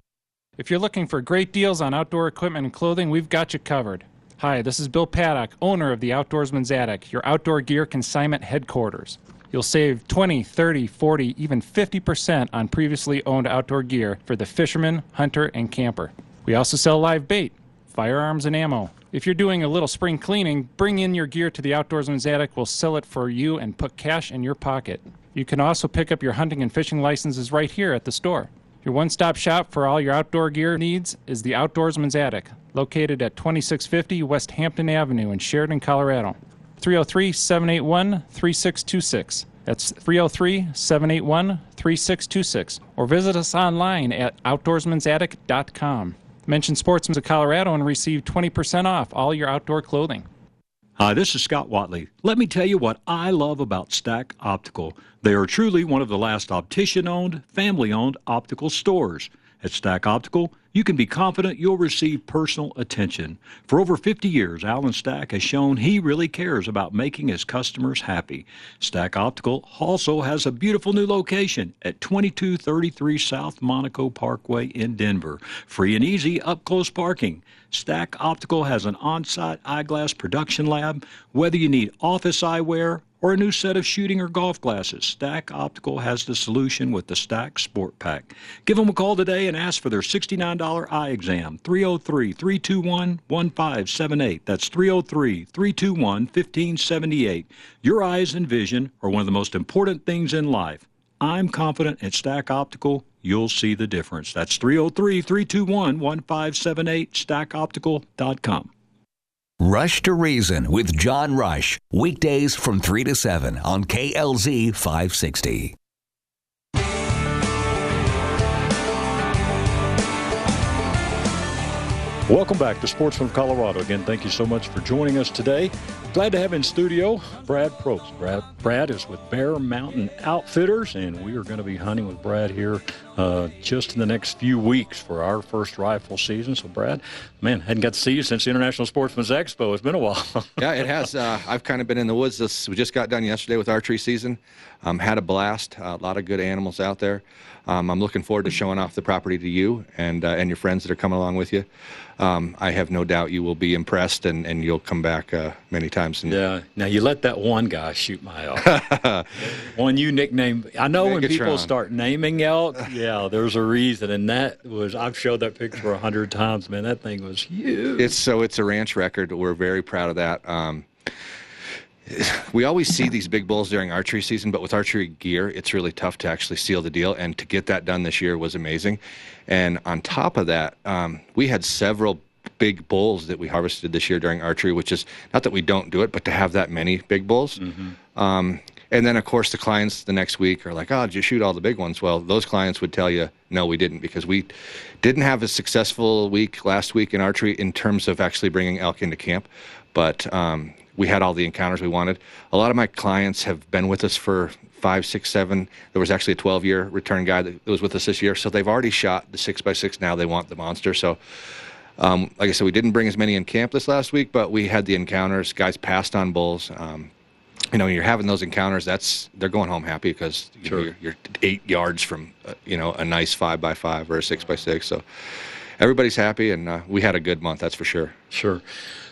If you're looking for great deals on outdoor equipment and clothing, we've got you covered. Hi, this is Bill Paddock, owner of the Outdoorsman's Attic, your outdoor gear consignment headquarters. You'll save 20, 30, 40, even 50% on previously owned outdoor gear for the fisherman, hunter, and camper. We also sell live bait, firearms, and ammo. If you're doing a little spring cleaning, bring in your gear to the Outdoorsman's Attic. We'll sell it for you and put cash in your pocket. You can also pick up your hunting and fishing licenses right here at the store. Your one stop shop for all your outdoor gear needs is the Outdoorsman's Attic, located at 2650 West Hampton Avenue in Sheridan, Colorado. 303 781 3626. That's 303 781 3626. Or visit us online at outdoorsmansattic.com. Mention Sportsman's of Colorado and receive 20% off all your outdoor clothing. Hi, this is Scott Watley. Let me tell you what I love about Stack Optical. They are truly one of the last optician owned, family owned optical stores. At Stack Optical, you can be confident you'll receive personal attention. For over 50 years, Alan Stack has shown he really cares about making his customers happy. Stack Optical also has a beautiful new location at 2233 South Monaco Parkway in Denver. Free and easy up close parking. Stack Optical has an on site eyeglass production lab. Whether you need office eyewear, or a new set of shooting or golf glasses, Stack Optical has the solution with the Stack Sport Pack. Give them a call today and ask for their $69 eye exam. 303 321 1578. That's 303 321 1578. Your eyes and vision are one of the most important things in life. I'm confident at Stack Optical you'll see the difference. That's 303 321 1578, stackoptical.com. Rush to Reason with John Rush. Weekdays from 3 to 7 on KLZ 560. Welcome back to Sportsman of Colorado. Again, thank you so much for joining us today. Glad to have in studio Brad Probst. Brad, Brad is with Bear Mountain Outfitters, and we are going to be hunting with Brad here uh, just in the next few weeks for our first rifle season. So, Brad, man, hadn't got to see you since the International Sportsman's Expo. It's been a while. yeah, it has. Uh, I've kind of been in the woods. This we just got done yesterday with archery season. Um, had a blast. Uh, a lot of good animals out there. Um, I'm looking forward to showing off the property to you and uh, and your friends that are coming along with you. Um, I have no doubt you will be impressed and, and you'll come back uh, many times. And yeah. Now you let that one guy shoot my elk. one you nicknamed. I know Megatron. when people start naming elk, yeah, there's a reason, and that was I've showed that picture a hundred times. Man, that thing was huge. It's so it's a ranch record. We're very proud of that. Um, we always see these big bulls during archery season, but with archery gear, it's really tough to actually seal the deal. And to get that done this year was amazing. And on top of that, um, we had several big bulls that we harvested this year during archery, which is not that we don't do it, but to have that many big bulls. Mm-hmm. Um, and then, of course, the clients the next week are like, oh, did you shoot all the big ones? Well, those clients would tell you, no, we didn't, because we didn't have a successful week last week in archery in terms of actually bringing elk into camp. But um, we had all the encounters we wanted. A lot of my clients have been with us for five, six, seven. There was actually a 12 year return guy that was with us this year. So they've already shot the six by six. Now they want the monster. So, um, like I said, we didn't bring as many in camp this last week, but we had the encounters. Guys passed on bulls. Um, you know, you're having those encounters. That's they're going home happy because you sure. you're, you're, eight yards from uh, you know a nice five by five or a six by six. So everybody's happy, and uh, we had a good month. That's for sure. Sure.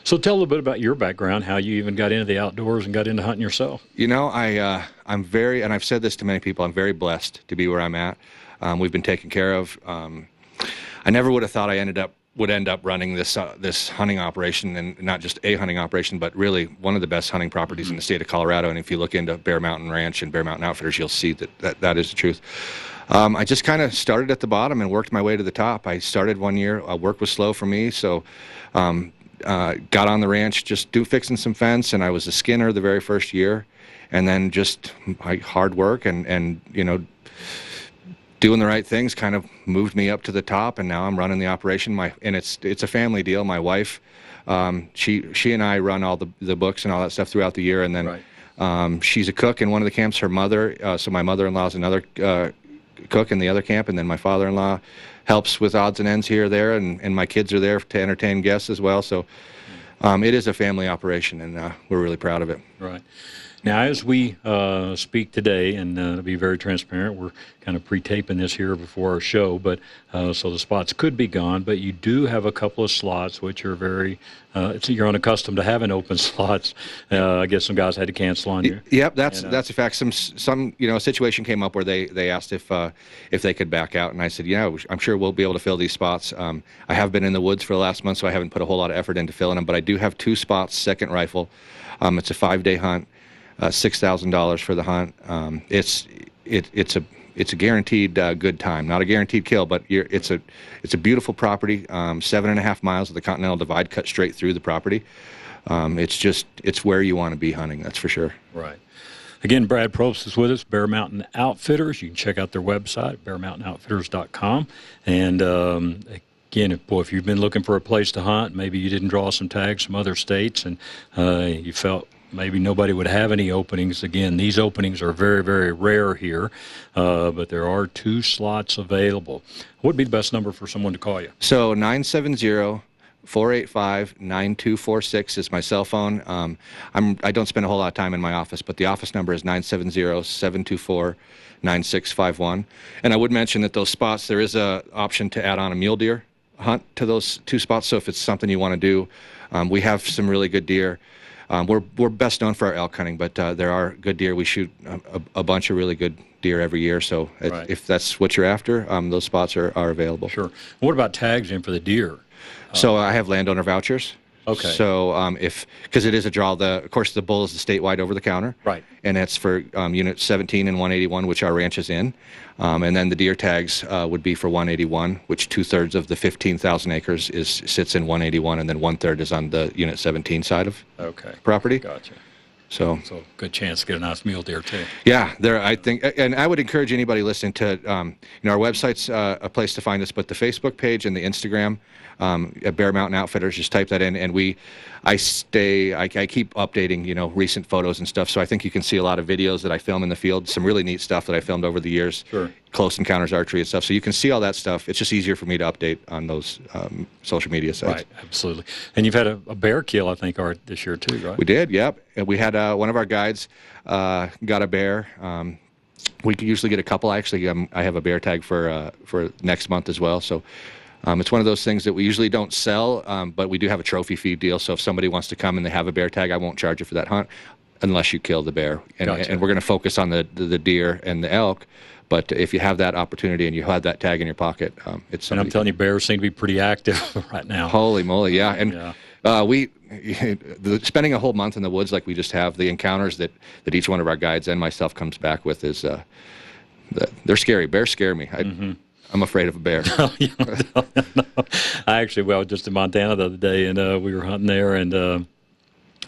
So tell a little bit about your background, how you even got into the outdoors and got into hunting yourself. You know, I uh, I'm very, and I've said this to many people. I'm very blessed to be where I'm at. Um, we've been taken care of. Um, I never would have thought I ended up would end up running this uh, this hunting operation, and not just a hunting operation, but really one of the best hunting properties mm-hmm. in the state of Colorado. And if you look into Bear Mountain Ranch and Bear Mountain Outfitters, you'll see that that, that is the truth. Um, I just kind of started at the bottom and worked my way to the top. I started one year. Uh, work was slow for me, so um, uh, got on the ranch just do fixing some fence, and I was a skinner the very first year, and then just my hard work and and you know doing the right things kind of moved me up to the top, and now I'm running the operation. My and it's it's a family deal. My wife, um, she she and I run all the the books and all that stuff throughout the year, and then. Right. Um, she's a cook in one of the camps. Her mother, uh, so my mother-in-law is another uh, cook in the other camp, and then my father-in-law helps with odds and ends here or there, and, and my kids are there to entertain guests as well. So um, it is a family operation, and uh, we're really proud of it. Right. Now, as we uh, speak today, and uh, to be very transparent, we're kind of pre-taping this here before our show, but uh, so the spots could be gone. But you do have a couple of slots which are very. Uh, you're unaccustomed to having open slots. Uh, I guess some guys had to cancel on you. Yep, that's And, uh, that's a fact. Some some you know a situation came up where they they asked if uh, if they could back out, and I said, yeah, I'm sure we'll be able to fill these spots. Um, I have been in the woods for the last month, so I haven't put a whole lot of effort into filling them, but I do have two spots, second rifle. Um, it's a five day hunt, uh, six thousand dollars for the hunt. Um, it's it it's a it's a guaranteed uh, good time, not a guaranteed kill, but it's a it's a beautiful property. Um, seven and a half miles of the Continental Divide cut straight through the property. Um, it's just it's where you want to be hunting. That's for sure. Right. Again, Brad Probst is with us, Bear Mountain Outfitters. You can check out their website, bearmountainoutfitters.com. And um, again, if, boy, if you've been looking for a place to hunt, maybe you didn't draw some tags from other states and uh, you felt maybe nobody would have any openings. Again, these openings are very, very rare here, uh, but there are two slots available. What would be the best number for someone to call you? So 970 485 9246 is my cell phone. Um, I'm, I don't spend a whole lot of time in my office, but the office number is 970 724 9651. And I would mention that those spots, there is a option to add on a mule deer hunt to those two spots. So if it's something you want to do, um, we have some really good deer. Um, we're, we're best known for our elk hunting, but uh, there are good deer. We shoot a, a, a bunch of really good deer every year. So if- Right. if that's what you're after, um, those spots are, are available. Sure. What about tags in for the deer? So I have landowner vouchers. Okay. So um, if because it is a draw, the of course the bull is the statewide over the counter. Right. And that's for um, unit 17 and 181, which our ranch is in. Um, and then the deer tags uh, would be for 181, which two thirds of the 15,000 acres is sits in 181, and then one third is on the unit 17 side of Okay. property. Gotcha. So So good chance to get a nice mule deer too. yeah, there. I think, and I would encourage anybody listening to, um, you know, our website's uh, a place to find us, but the Facebook page and the Instagram um, at Bear Mountain Outfitters, just type that in, and we, I stay, I, I keep updating, you know, recent photos and stuff. So I think you can see a lot of videos that I film in the field, some really neat stuff that I filmed over the years, Sure. close encounters archery and stuff. So you can see all that stuff. It's just easier for me to update on those um, social media sites. Right, absolutely. And you've had a, a bear kill, I think, Art, this year too, right? We did, yep. And we had uh, one of our guides uh, got a bear. Um, we could usually get a couple. Actually, um, I have a bear tag for uh, for next month as well. So um, it's one of those things that we usually don't sell, um, but we do have a trophy feed deal. So if somebody wants to come and they have a bear tag, I won't charge you for that hunt unless you kill the bear. And, Gotcha. and we're going to focus on the, the the deer and the elk. But if you have that opportunity and you have that tag in your pocket, um, it's And I'm telling you, bears seem to be pretty active right now. Holy moly, yeah. And Yeah. Uh, we the, spending a whole month in the woods like we just have, the encounters that, that each one of our guides and myself comes back with is uh, they're scary. Bears scare me. I, Mm-hmm. I'm afraid of a bear. I actually, well, just in Montana the other day, and uh, we were hunting there, and uh,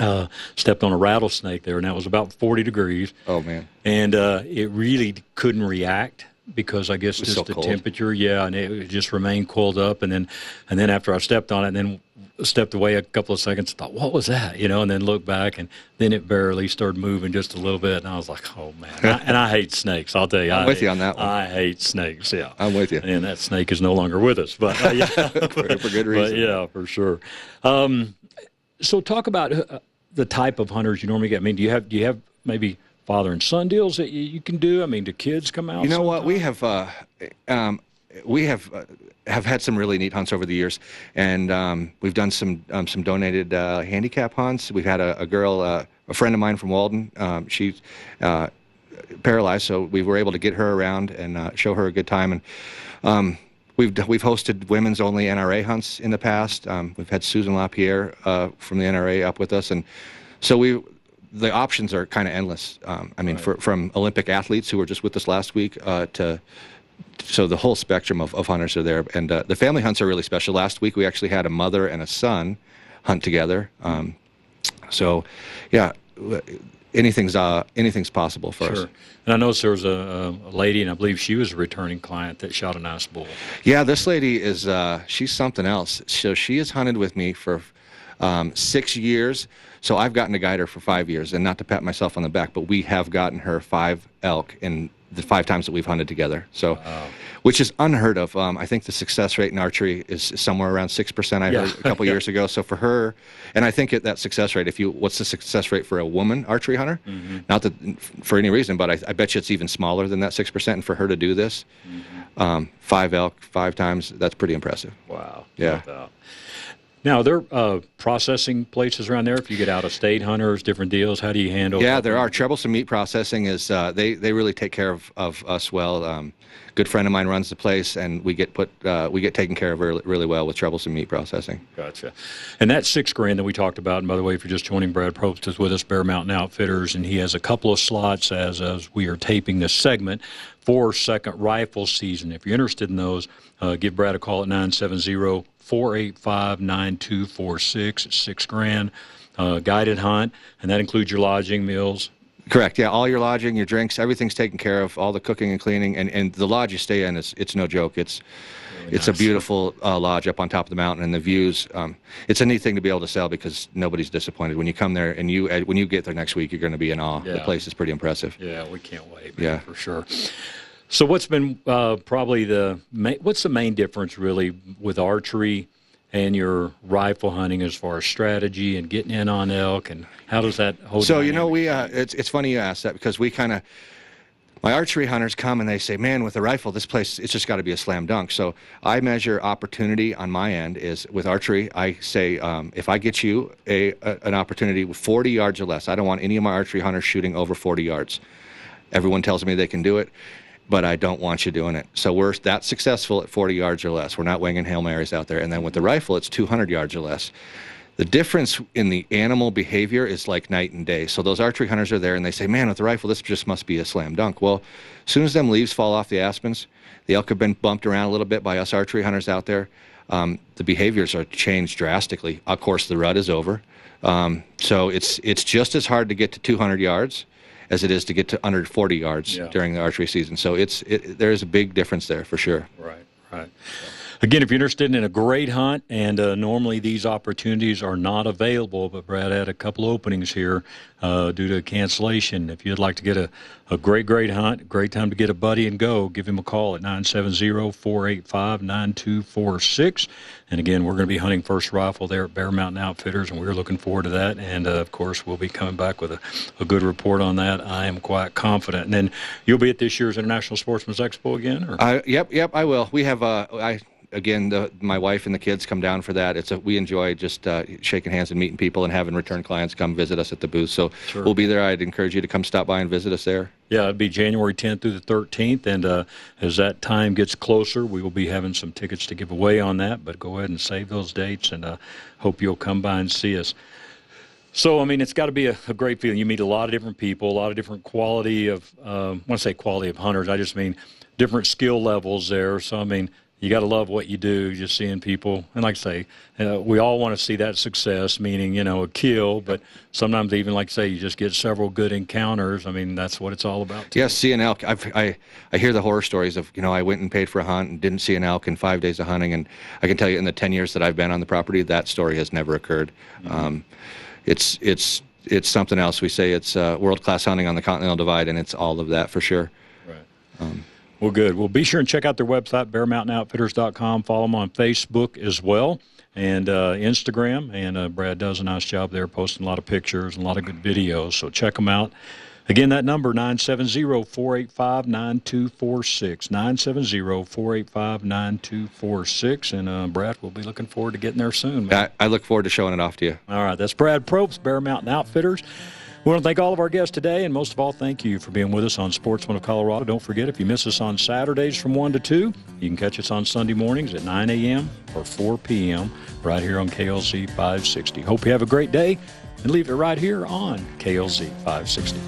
uh, stepped on a rattlesnake there, and that was about 40 degrees. Oh man. And uh, it really couldn't react because I guess just so the cold. temperature, yeah, and it just remained coiled up. And then, and then after I stepped on it, and then stepped away a couple of seconds, thought, what was that? You know, and then looked back, and then it barely started moving just a little bit, and I was like, oh man. And I, and I hate snakes. I'll tell you, I'm I with hate- you on that one. I hate snakes. Yeah, I'm with you. And that snake is no longer with us, but uh, yeah, for, for good but reason. yeah, for sure. Um, so talk about uh, the type of hunters you normally get. I mean, do you have do you have maybe father and son deals that you, you can do? I mean, do kids come out? You know what? We have uh, um, we have uh, have had some really neat hunts over the years, and um, we've done some um, some donated uh, handicap hunts. We've had a, a girl, uh, a friend of mine from Walden. Um, she's uh, paralyzed, so we were able to get her around and uh, show her a good time. And um, we've we've hosted women's only NRA hunts in the past. Um, we've had Susan LaPierre uh, from the NRA up with us, and so we the options are kind of endless. Um, I mean, for, from Olympic athletes who were just with us last week uh, to so the whole spectrum of, of hunters are there, and uh, the family hunts are really special. Last week we actually had a mother and a son hunt together. Um, so, yeah, anything's uh, anything's possible for sure. us. And I noticed there was a, a, lady, and I believe she was a returning client that shot a nice bull. Yeah, this lady is uh, she's something else. So she has hunted with me for um, six years. So I've gotten to guide her for five years, and not to pat myself on the back, but we have gotten her five elk in the five times that we've hunted together. So, wow. which is unheard of. Um, I think the success rate in archery is somewhere around six percent. I yeah. heard a couple yeah. years ago. So for her, and I think that success rate. If you, what's the success rate for a woman archery hunter? Mm-hmm. Not that for any reason, but I, I, bet you it's even smaller than that six percent. And for her to do this, mm-hmm. um, five elk five times, that's pretty impressive. Wow. Yeah. Now, there are uh, processing places around there. If you get out of state hunters, different deals. How do you handle? Yeah, there are. Troublesome Meat Processing is uh, they they really take care of, of us well. Um, good friend of mine runs the place, and we get put uh, we get taken care of really, really well with Troublesome Meat Processing. Gotcha. And that six grand that we talked about. And by the way, if you're just joining, Brad Probst is with us, Bear Mountain Outfitters, and he has a couple of slots as as we are taping this segment for second rifle season. If you're interested in those, uh, give Brad a call at 970 485 9246. Six grand uh, guided hunt, and that includes your lodging, meals. Correct. Yeah, all your lodging, your drinks, everything's taken care of. All the cooking and cleaning, and, and the lodge you stay in is it's no joke. It's really it's nice. a beautiful uh, lodge up on top of the mountain, and the views. Um, it's a neat thing to be able to sell because nobody's disappointed when you come there, and you when you get there next week, you're going to be in awe. Yeah. The place is pretty impressive. Yeah, we can't wait. Man, yeah, for sure. So, what's been uh, probably the main, what's the main difference really with archery and your rifle hunting as far as strategy and getting in on elk and how does that hold? So you know we uh, it's it's funny you ask that because we kind of my archery hunters come and they say, "Man, with a rifle, this place it's just got to be a slam dunk." So I measure opportunity on my end is with archery. I say um, if I get you a, a an opportunity with 40 yards or less, I don't want any of my archery hunters shooting over 40 yards. Everyone tells me they can do it but I don't want you doing it. So we're that successful at 40 yards or less. We're not winging Hail Marys out there. And then with the rifle, it's 200 yards or less. The difference in the animal behavior is like night and day. So those archery hunters are there and they say, man, with the rifle, this just must be a slam dunk. Well, as soon as them leaves fall off the aspens, the elk have been bumped around a little bit by us archery hunters out there. Um, the behaviors are changed drastically. Of course, the rut is over. Um, so it's it's just as hard to get to 200 yards as it is to get to under 40 yards yeah. during the archery season. So it's it, there is a big difference there for sure. Right, right. Again, if you're interested in a great hunt, and uh, normally these opportunities are not available, but Brad had a couple openings here uh, due to cancellation. If you'd like to get a, a great, great hunt, great time to get a buddy and go, give him a call at 970 485 9246. And again, we're going to be hunting first rifle there at Bear Mountain Outfitters, and we're looking forward to that. And uh, of course, we'll be coming back with a, a good report on that. I am quite confident. And then you'll be at this year's International Sportsman's Expo again? Or? Yep, yep, I will. We have, uh, I again, the, my wife and the kids come down for that. It's a, we enjoy just uh, shaking hands and meeting people and having return clients come visit us at the booth. So sure. we'll be there. I'd encourage you to come stop by and visit us there. Yeah, it'll be January 10th through the 13th, and uh, as that time gets closer, we will be having some tickets to give away on that. But go ahead and save those dates, and uh, hope you'll come by and see us. So, I mean, it's got to be a, a, great feeling. You meet a lot of different people, a lot of different quality of, uh, when I say quality of hunters, I just mean different skill levels there. So, I mean, you got to love what you do. Just seeing people, and like I say, uh, we all want to see that success, meaning you know a kill. But sometimes even like I say, you just get several good encounters. I mean, that's what it's all about. Yes, see an elk. I've, i I hear the horror stories of you know I went and paid for a hunt and didn't see an elk in five days of hunting, and I can tell you in the ten years that I've been on the property, that story has never occurred. Mm-hmm. Um, it's it's it's something else. We say it's uh, world class hunting on the Continental Divide, and it's all of that for sure. Right. Um, well, good. Well, be sure and check out their website, BearMountainOutfitters.com. Follow them on Facebook as well and uh, Instagram. And uh, Brad does a nice job there, posting a lot of pictures and a lot of good videos. So check them out. Again, that number, 970-485-9246. 970-485-9246. And uh, Brad, we'll be looking forward to getting there soon. I, I, look forward to showing it off to you. All right. That's Brad Probst, Bear Mountain Outfitters. We want to thank all of our guests today, and most of all, thank you for being with us on Sportsman of Colorado. Don't forget, if you miss us on Saturdays from 1 to 2, you can catch us on Sunday mornings at 9 a.m. or 4 p.m. right here on KLZ 560. Hope you have a great day, and leave it right here on KLZ 560.